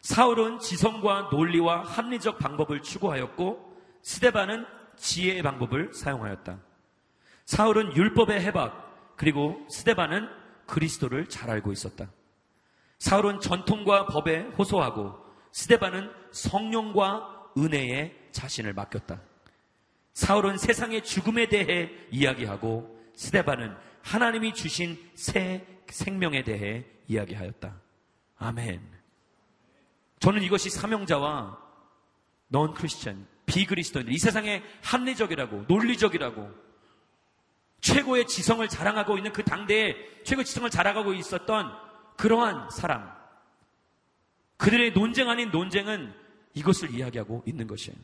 사울은 지성과 논리와 합리적 방법을 추구하였고 스데반은 지혜의 방법을 사용하였다. 사울은 율법의 해박 그리고 스데반은 그리스도를 잘 알고 있었다. 사울은 전통과 법에 호소하고 스데반은 성령과 은혜에 자신을 맡겼다. 사울은 세상의 죽음에 대해 이야기하고 스데반은 하나님이 주신 새 생명에 대해 이야기하였다. 아멘. 저는 이것이 사명자와 넌 크리스천, 비그리스도인들, 이 세상에 합리적이라고, 논리적이라고, 최고의 지성을 자랑하고 있는 그 당대에 최고의 지성을 자랑하고 있었던 그러한 사람. 그들의 논쟁 아닌 논쟁은 이것을 이야기하고 있는 것이에요.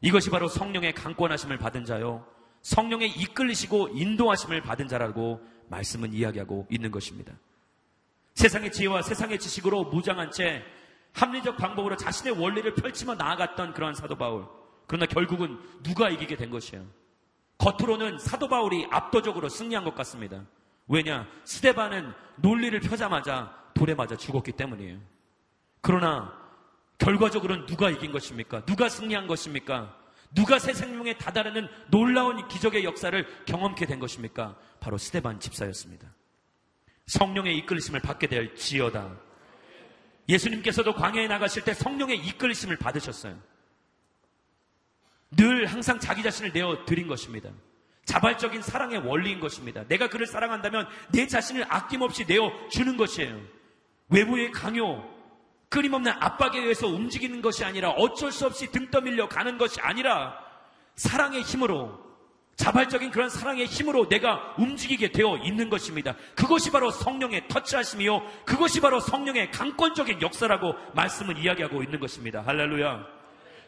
이것이 바로 성령의 강권하심을 받은 자요. 성령의 이끌리시고 인도하심을 받은 자라고 말씀은 이야기하고 있는 것입니다. 세상의 지혜와 세상의 지식으로 무장한 채 합리적 방법으로 자신의 원리를 펼치며 나아갔던 그러한 사도 바울. 그러나 결국은 누가 이기게 된 것이에요. 겉으로는 사도 바울이 압도적으로 승리한 것 같습니다. 왜냐? 스데반은 논리를 펴자마자 돌에 맞아 죽었기 때문이에요. 그러나 결과적으로는 누가 이긴 것입니까? 누가 승리한 것입니까? 누가 새 생명에 다다르는 놀라운 기적의 역사를 경험케 된 것입니까? 바로 스데반 집사였습니다. 성령의 이끌리심을 받게 될 지어다. 예수님께서도 광야에 나가실 때 성령의 이끌리심을 받으셨어요. 늘 항상 자기 자신을 내어 드린 것입니다. 자발적인 사랑의 원리인 것입니다. 내가 그를 사랑한다면 내 자신을 아낌없이 내어 주는 것이에요. 외부의 강요, 끊임없는 압박에 의해서 움직이는 것이 아니라 어쩔 수 없이 등 떠밀려 가는 것이 아니라 사랑의 힘으로 자발적인 그런 사랑의 힘으로 내가 움직이게 되어 있는 것입니다. 그것이 바로 성령의 터치하심이요. 그것이 바로 성령의 강권적인 역사라고 말씀을 이야기하고 있는 것입니다. 할렐루야.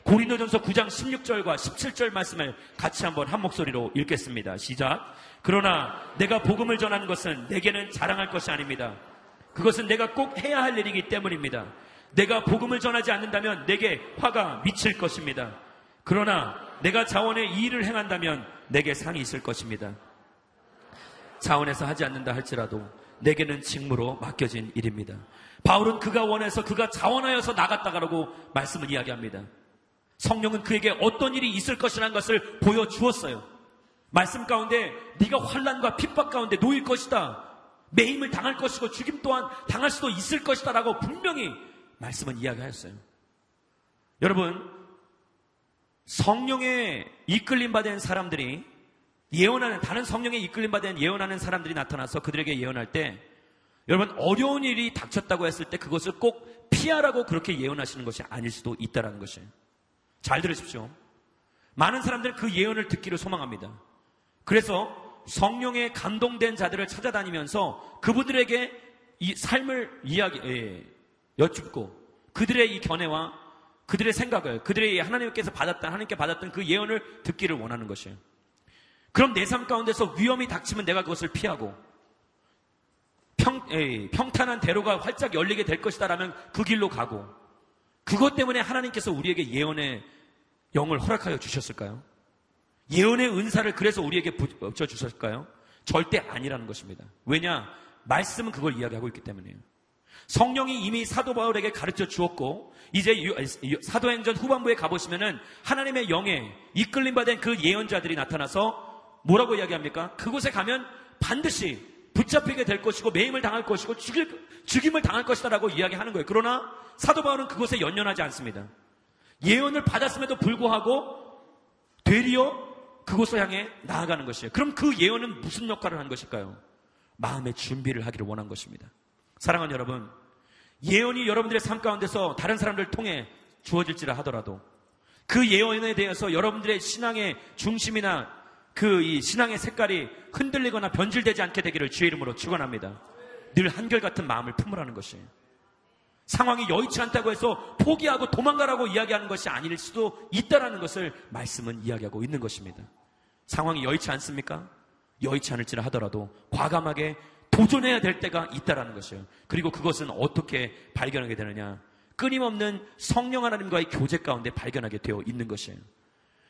고린도전서 9장 16절과 17절 말씀을 같이 한번 한 목소리로 읽겠습니다. 시작. 그러나 내가 복음을 전하는 것은 내게는 자랑할 것이 아닙니다. 그것은 내가 꼭 해야 할 일이기 때문입니다. 내가 복음을 전하지 않는다면 내게 화가 미칠 것입니다. 그러나 내가 자원의 이 일을 행한다면 내게 상이 있을 것입니다. 자원에서 하지 않는다 할지라도 내게는 직무로 맡겨진 일입니다. 바울은 그가 원해서 그가 자원하여서 나갔다가라고 말씀을 이야기합니다. 성령은 그에게 어떤 일이 있을 것이라는 것을 보여주었어요. 말씀 가운데 네가 환란과 핍박 가운데 놓일 것이다. 매임을 당할 것이고 죽임 또한 당할 수도 있을 것이다라고 분명히 말씀은 이야기하였어요. 여러분 성령의 이끌림 받은 사람들이 예언하는 다른 성령의 이끌림 받은 예언하는 사람들이 나타나서 그들에게 예언할 때 여러분 어려운 일이 닥쳤다고 했을 때 그것을 꼭 피하라고 그렇게 예언하시는 것이 아닐 수도 있다라는 것이에요. 잘 들으십시오. 많은 사람들은 그 예언을 듣기를 소망합니다. 그래서 성령에 감동된 자들을 찾아다니면서 그분들에게 이 삶을 이야기, 예, 여쭙고 그들의 이 견해와 그들의 생각을, 그들의 하나님께서 받았던, 하나님께 받았던 그 예언을 듣기를 원하는 것이에요. 그럼 내 삶 가운데서 위험이 닥치면 내가 그것을 피하고 평, 에이, 평탄한 대로가 활짝 열리게 될 것이다라면 그 길로 가고 그것 때문에 하나님께서 우리에게 예언의 영을 허락하여 주셨을까요? 예언의 은사를 그래서 우리에게 붙여 주셨을까요? 절대 아니라는 것입니다. 왜냐? 말씀은 그걸 이야기하고 있기 때문이에요. 성령이 이미 사도 바울에게 가르쳐 주었고 이제 사도행전 후반부에 가보시면은 하나님의 영에 이끌림 받은 그 예언자들이 나타나서 뭐라고 이야기합니까? 그곳에 가면 반드시 붙잡히게 될 것이고 매임을 당할 것이고 죽일, 죽임을 당할 것이다라고 이야기하는 거예요. 그러나 사도 바울은 그곳에 연연하지 않습니다. 예언을 받았음에도 불구하고 되리어 그곳을 향해 나아가는 것이에요. 그럼 그 예언은 무슨 역할을 한 것일까요? 마음의 준비를 하기를 원한 것입니다. 사랑하는 여러분, 예언이 여러분들의 삶 가운데서 다른 사람들을 통해 주어질지라 하더라도 그 예언에 대해서 여러분들의 신앙의 중심이나 그 이 신앙의 색깔이 흔들리거나 변질되지 않게 되기를 주의 이름으로 축원합니다. 늘 한결같은 마음을 품으라는 것이에요. 상황이 여의치 않다고 해서 포기하고 도망가라고 이야기하는 것이 아닐 수도 있다라는 것을 말씀은 이야기하고 있는 것입니다. 상황이 여의치 않습니까? 여의치 않을지라 하더라도 과감하게 도전해야 될 때가 있다라는 것이에요. 그리고 그것은 어떻게 발견하게 되느냐? 끊임없는 성령 하나님과의 교제 가운데 발견하게 되어 있는 것이에요.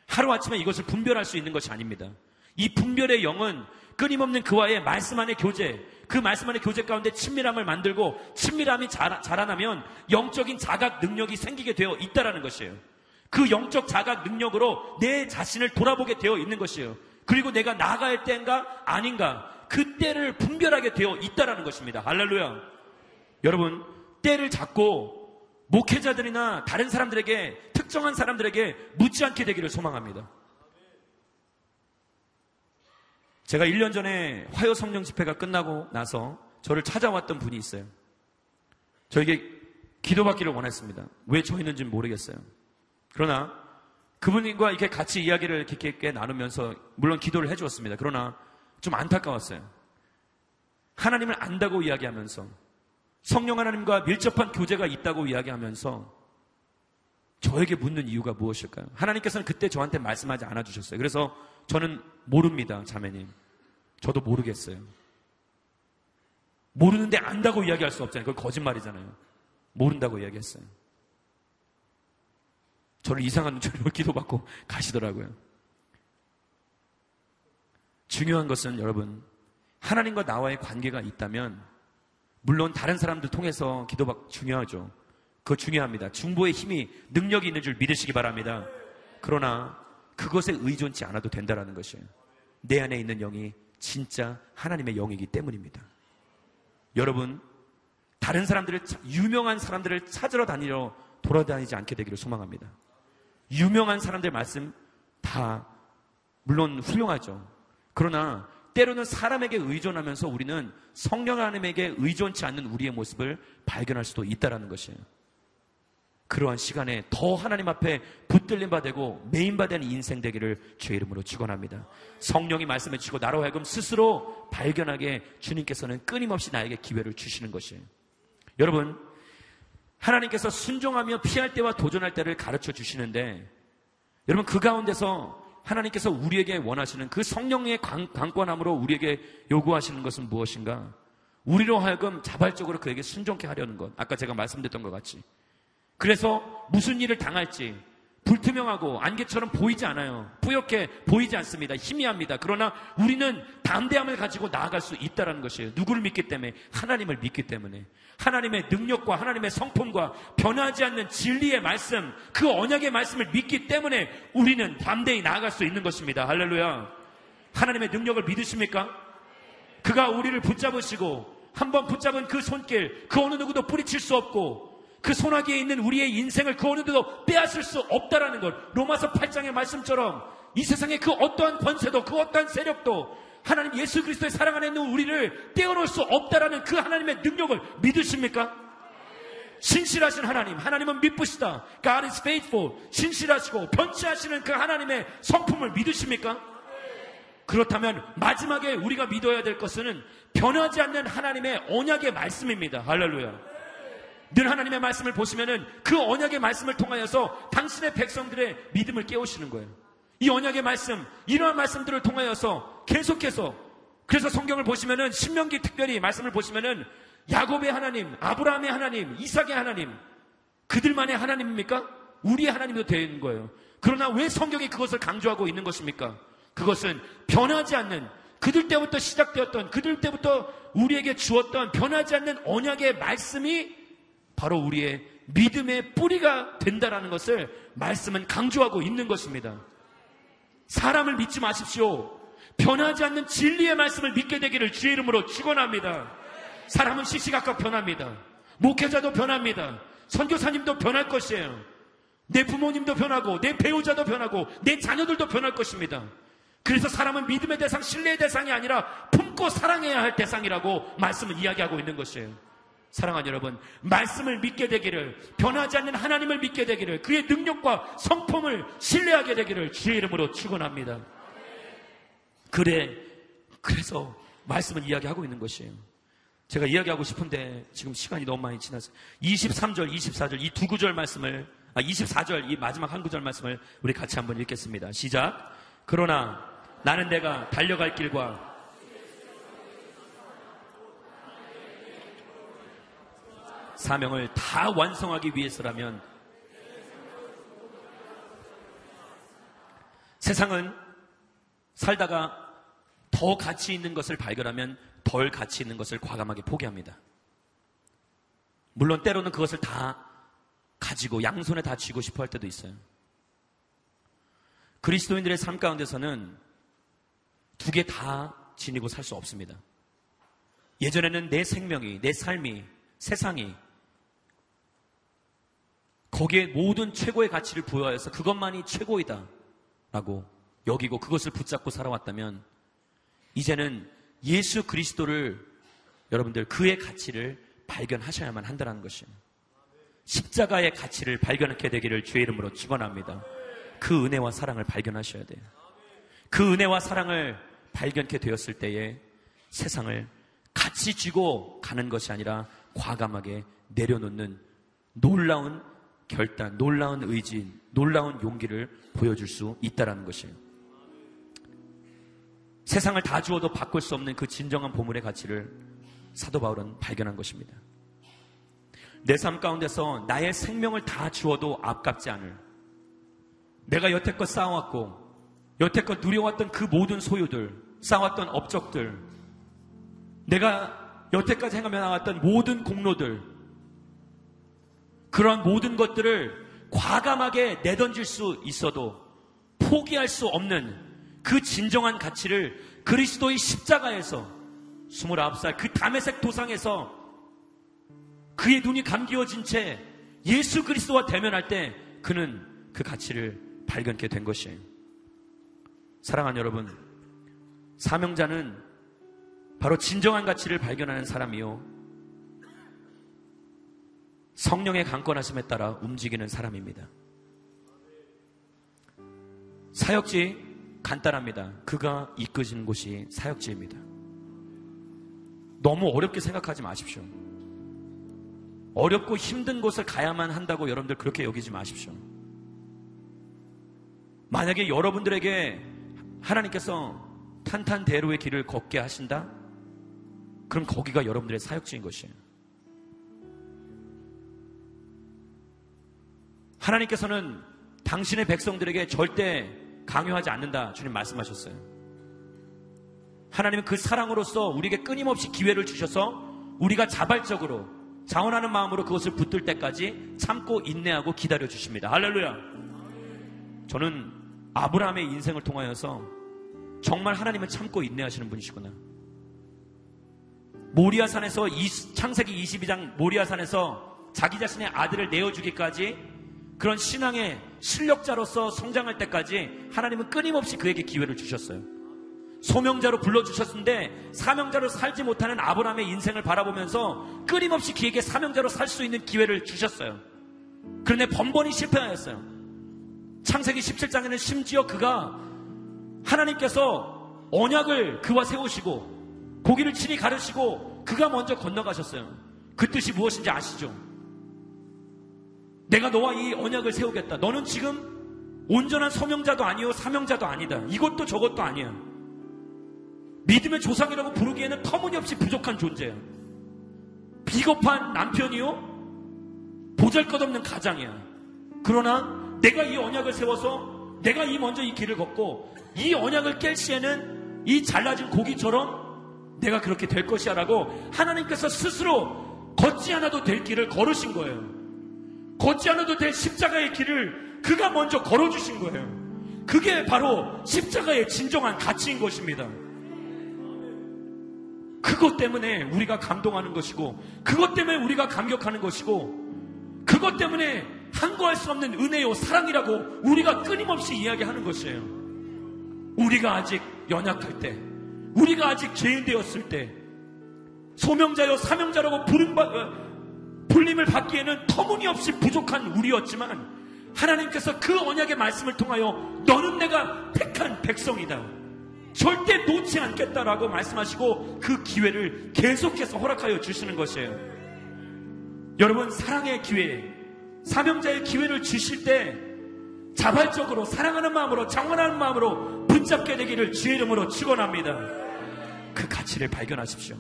하루아침에 이것을 분별할 수 있는 것이 아닙니다. 이 분별의 영은 끊임없는 그와의 말씀 안의 교제, 그 말씀 안의 교제 가운데 친밀함을 만들고 친밀함이 자라, 자라 나면 영적인 자각 능력이 생기게 되어 있다라는 것이에요. 그 영적 자각 능력으로 내 자신을 돌아보게 되어 있는 것이에요. 그리고 내가 나아갈 때인가 아닌가 그 때를 분별하게 되어 있다라는 것입니다. 할렐루야. 여러분 때를 잡고 목회자들이나 다른 사람들에게 특정한 사람들에게 묻지 않게 되기를 소망합니다. 제가 1년 전에 화요 성령 집회가 끝나고 나서 저를 찾아왔던 분이 있어요. 저에게 기도받기를 원했습니다. 왜 저희는지 모르겠어요. 그러나 그분과 이렇게 같이 이야기를 깊게 나누면서 물론 기도를 해주었습니다. 그러나 좀 안타까웠어요. 하나님을 안다고 이야기하면서 성령 하나님과 밀접한 교제가 있다고 이야기하면서 저에게 묻는 이유가 무엇일까요? 하나님께서는 그때 저한테 말씀하지 않아 주셨어요. 그래서 저는 모릅니다, 자매님. 저도 모르겠어요. 모르는데 안다고 이야기할 수 없잖아요. 그건 거짓말이잖아요. 모른다고 이야기했어요. 저를 이상한 눈초리로 기도받고 가시더라고요. 중요한 것은 여러분, 하나님과 나와의 관계가 있다면, 물론 다른 사람들 통해서 기도받 중요하죠. 그거 중요합니다. 중보의 힘이 능력이 있는 줄 믿으시기 바랍니다. 그러나 그것에 의존치 않아도 된다라는 것이에요. 내 안에 있는 영이 진짜 하나님의 영이기 때문입니다. 여러분, 다른 사람들을, 유명한 사람들을 찾으러 다니러 돌아다니지 않게 되기를 소망합니다. 유명한 사람들 말씀 다, 물론 훌륭하죠. 그러나 때로는 사람에게 의존하면서 우리는 성령 하나님에게 의존치 않는 우리의 모습을 발견할 수도 있다는 것이에요. 그러한 시간에 더 하나님 앞에 붙들림 받되고 메인 받는 인생 되기를 주의 이름으로 축원합니다. 성령이 말씀해 주시고 나로 하여금 스스로 발견하게 주님께서는 끊임없이 나에게 기회를 주시는 것이에요. 여러분 하나님께서 순종하며 피할 때와 도전할 때를 가르쳐 주시는데 여러분 그 가운데서 하나님께서 우리에게 원하시는 그 성령의 강권함으로 우리에게 요구하시는 것은 무엇인가? 우리로 하여금 자발적으로 그에게 순종케 하려는 것. 아까 제가 말씀드렸던 것 같이. 그래서 무슨 일을 당할지 불투명하고 안개처럼 보이지 않아요. 뿌옇게 보이지 않습니다. 희미합니다. 그러나 우리는 담대함을 가지고 나아갈 수 있다는 것이에요. 누구를 믿기 때문에? 하나님을 믿기 때문에. 하나님의 능력과 하나님의 성품과 변하지 않는 진리의 말씀, 그 언약의 말씀을 믿기 때문에 우리는 담대히 나아갈 수 있는 것입니다. 할렐루야. 하나님의 능력을 믿으십니까? 그가 우리를 붙잡으시고 한번 붙잡은 그 손길, 그 어느 누구도 뿌리칠 수 없고 그 소나기에 있는 우리의 인생을 그 어느 때도 빼앗을 수 없다라는 것. 로마서 8장의 말씀처럼 이 세상의 그 어떠한 권세도 그 어떠한 세력도 하나님 예수 그리스도의 사랑 안에 있는 우리를 떼어놓을 수 없다라는 그 하나님의 능력을 믿으십니까? 신실하신 하나님, 하나님은 믿으시다. God is faithful. 신실하시고 변치하시는 그 하나님의 성품을 믿으십니까? 그렇다면 마지막에 우리가 믿어야 될 것은 변하지 않는 하나님의 언약의 말씀입니다. 할렐루야. 늘 하나님의 말씀을 보시면은 그 언약의 말씀을 통하여서 당신의 백성들의 믿음을 깨우시는 거예요. 이 언약의 말씀, 이러한 말씀들을 통하여서 계속해서 그래서 성경을 보시면은 신명기 특별히 말씀을 보시면은 야곱의 하나님, 아브라함의 하나님, 이삭의 하나님 그들만의 하나님입니까? 우리의 하나님도 되는 거예요. 그러나 왜 성경이 그것을 강조하고 있는 것입니까? 그것은 변하지 않는 그들 때부터 시작되었던 그들 때부터 우리에게 주었던 변하지 않는 언약의 말씀이 바로 우리의 믿음의 뿌리가 된다라는 것을 말씀은 강조하고 있는 것입니다. 사람을 믿지 마십시오. 변하지 않는 진리의 말씀을 믿게 되기를 주의 이름으로 축원합니다. 사람은 시시각각 변합니다. 목회자도 변합니다. 선교사님도 변할 것이에요. 내 부모님도 변하고 내 배우자도 변하고 내 자녀들도 변할 것입니다. 그래서 사람은 믿음의 대상, 신뢰의 대상이 아니라 품고 사랑해야 할 대상이라고 말씀을 이야기하고 있는 것이에요. 사랑하는 여러분, 말씀을 믿게 되기를, 변하지 않는 하나님을 믿게 되기를, 그의 능력과 성품을 신뢰하게 되기를 주의 이름으로 축원합니다. 그래, 그래서 말씀을 이야기하고 있는 것이에요. 제가 이야기하고 싶은데 지금 시간이 너무 많이 지났어요. 23절, 24절 이 두 구절 말씀을, 아, 24절 이 마지막 한 구절 말씀을 우리 같이 한번 읽겠습니다. 시작. 그러나 나는 내가 달려갈 길과 사명을 다 완성하기 위해서라면 세상은 살다가 더 가치 있는 것을 발견하면 덜 가치 있는 것을 과감하게 포기합니다. 물론 때로는 그것을 다 가지고 양손에 다 쥐고 싶어 할 때도 있어요. 그리스도인들의 삶 가운데서는 두 개 다 지니고 살 수 없습니다. 예전에는 내 생명이, 내 삶이, 세상이 거기에 모든 최고의 가치를 부여해서 그것만이 최고이다. 라고 여기고 그것을 붙잡고 살아왔다면 이제는 예수 그리스도를 여러분들 그의 가치를 발견하셔야만 한다는 것입니다. 십자가의 가치를 발견하게 되기를 주의 이름으로 축원합니다. 그 은혜와 사랑을 발견하셔야 돼요. 그 은혜와 사랑을 발견케 되었을 때에 세상을 같이 쥐고 가는 것이 아니라 과감하게 내려놓는 놀라운 결단, 놀라운 의지, 놀라운 용기를 보여줄 수 있다라는 것이에요. 세상을 다 주어도 바꿀 수 없는 그 진정한 보물의 가치를 사도 바울은 발견한 것입니다. 내 삶 가운데서 나의 생명을 다 주어도 아깝지 않을 내가 여태껏 쌓아왔고 여태껏 누려왔던 그 모든 소유들, 쌓아왔던 업적들, 내가 여태까지 행하며 나왔던 모든 공로들, 그러한 모든 것들을 과감하게 내던질 수 있어도 포기할 수 없는 그 진정한 가치를 그리스도의 십자가에서 29살 그 담에색 도상에서 그의 눈이 감기어진 채 예수 그리스도와 대면할 때 그는 그 가치를 발견케 된 것이에요. 사랑하는 여러분, 사명자는 바로 진정한 가치를 발견하는 사람이요. 성령의 강권하심에 따라 움직이는 사람입니다. 사역지 간단합니다. 그가 이끄신 곳이 사역지입니다. 너무 어렵게 생각하지 마십시오. 어렵고 힘든 곳을 가야만 한다고 여러분들 그렇게 여기지 마십시오. 만약에 여러분들에게 하나님께서 탄탄대로의 길을 걷게 하신다? 그럼 거기가 여러분들의 사역지인 것이에요. 하나님께서는 당신의 백성들에게 절대 강요하지 않는다. 주님 말씀하셨어요. 하나님은 그 사랑으로서 우리에게 끊임없이 기회를 주셔서 우리가 자발적으로 자원하는 마음으로 그것을 붙들 때까지 참고 인내하고 기다려 주십니다. 할렐루야. 저는 아브라함의 인생을 통하여서 정말 하나님은 참고 인내하시는 분이시구나. 모리아산에서 창세기 22장 모리아산에서 자기 자신의 아들을 내어주기까지 그런 신앙의 실력자로서 성장할 때까지 하나님은 끊임없이 그에게 기회를 주셨어요. 소명자로 불러주셨는데 사명자로 살지 못하는 아브라함의 인생을 바라보면서 끊임없이 그에게 사명자로 살 수 있는 기회를 주셨어요. 그런데 번번이 실패하였어요. 창세기 17장에는 심지어 그가 하나님께서 언약을 그와 세우시고 고기를 친히 가르시고 그가 먼저 건너가셨어요. 그 뜻이 무엇인지 아시죠? 내가 너와 이 언약을 세우겠다. 너는 지금 온전한 소명자도 아니요 사명자도 아니다. 이것도 저것도 아니야. 믿음의 조상이라고 부르기에는 터무니없이 부족한 존재야. 비겁한 남편이요? 보잘것없는 가장이야. 그러나 내가 이 언약을 세워서 내가 이 먼저 이 길을 걷고 이 언약을 깰 시에는 이 잘라진 고기처럼 내가 그렇게 될 것이야 라고 하나님께서 스스로 걷지 않아도 될 길을 걸으신 거예요. 걷지 않아도 될 십자가의 길을 그가 먼저 걸어주신 거예요. 그게 바로 십자가의 진정한 가치인 것입니다. 그것 때문에 우리가 감동하는 것이고, 그것 때문에 우리가 감격하는 것이고, 그것 때문에 한거할 수 없는 은혜요, 사랑이라고 우리가 끊임없이 이야기하는 것이에요. 우리가 아직 연약할 때, 우리가 아직 죄인 되었을 때, 소명자요, 사명자라고 바, 어, 불림을 받기에는 터무니없이 부족한 우리였지만 하나님께서 그 언약의 말씀을 통하여 너는 내가 택한 백성이다. 절대 놓지 않겠다라고 말씀하시고 그 기회를 계속해서 허락하여 주시는 것이에요. 여러분 사랑의 기회, 사명자의 기회를 주실 때 자발적으로 사랑하는 마음으로 장원하는 마음으로 붙잡게 되기를 주의 이름으로 축원합니다. 그 가치를 발견하십시오.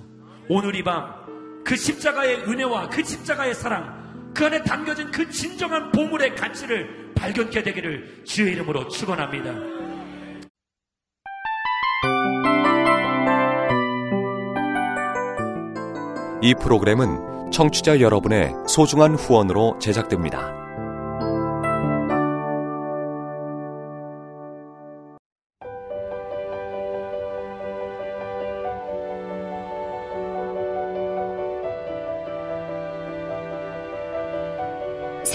오늘 이 밤 그 십자가의 은혜와 그 십자가의 사랑, 그 안에 담겨진 그 진정한 보물의 가치를 발견케 되기를 주의 이름으로 축원합니다.
이 프로그램은 청취자 여러분의 소중한 후원으로 제작됩니다.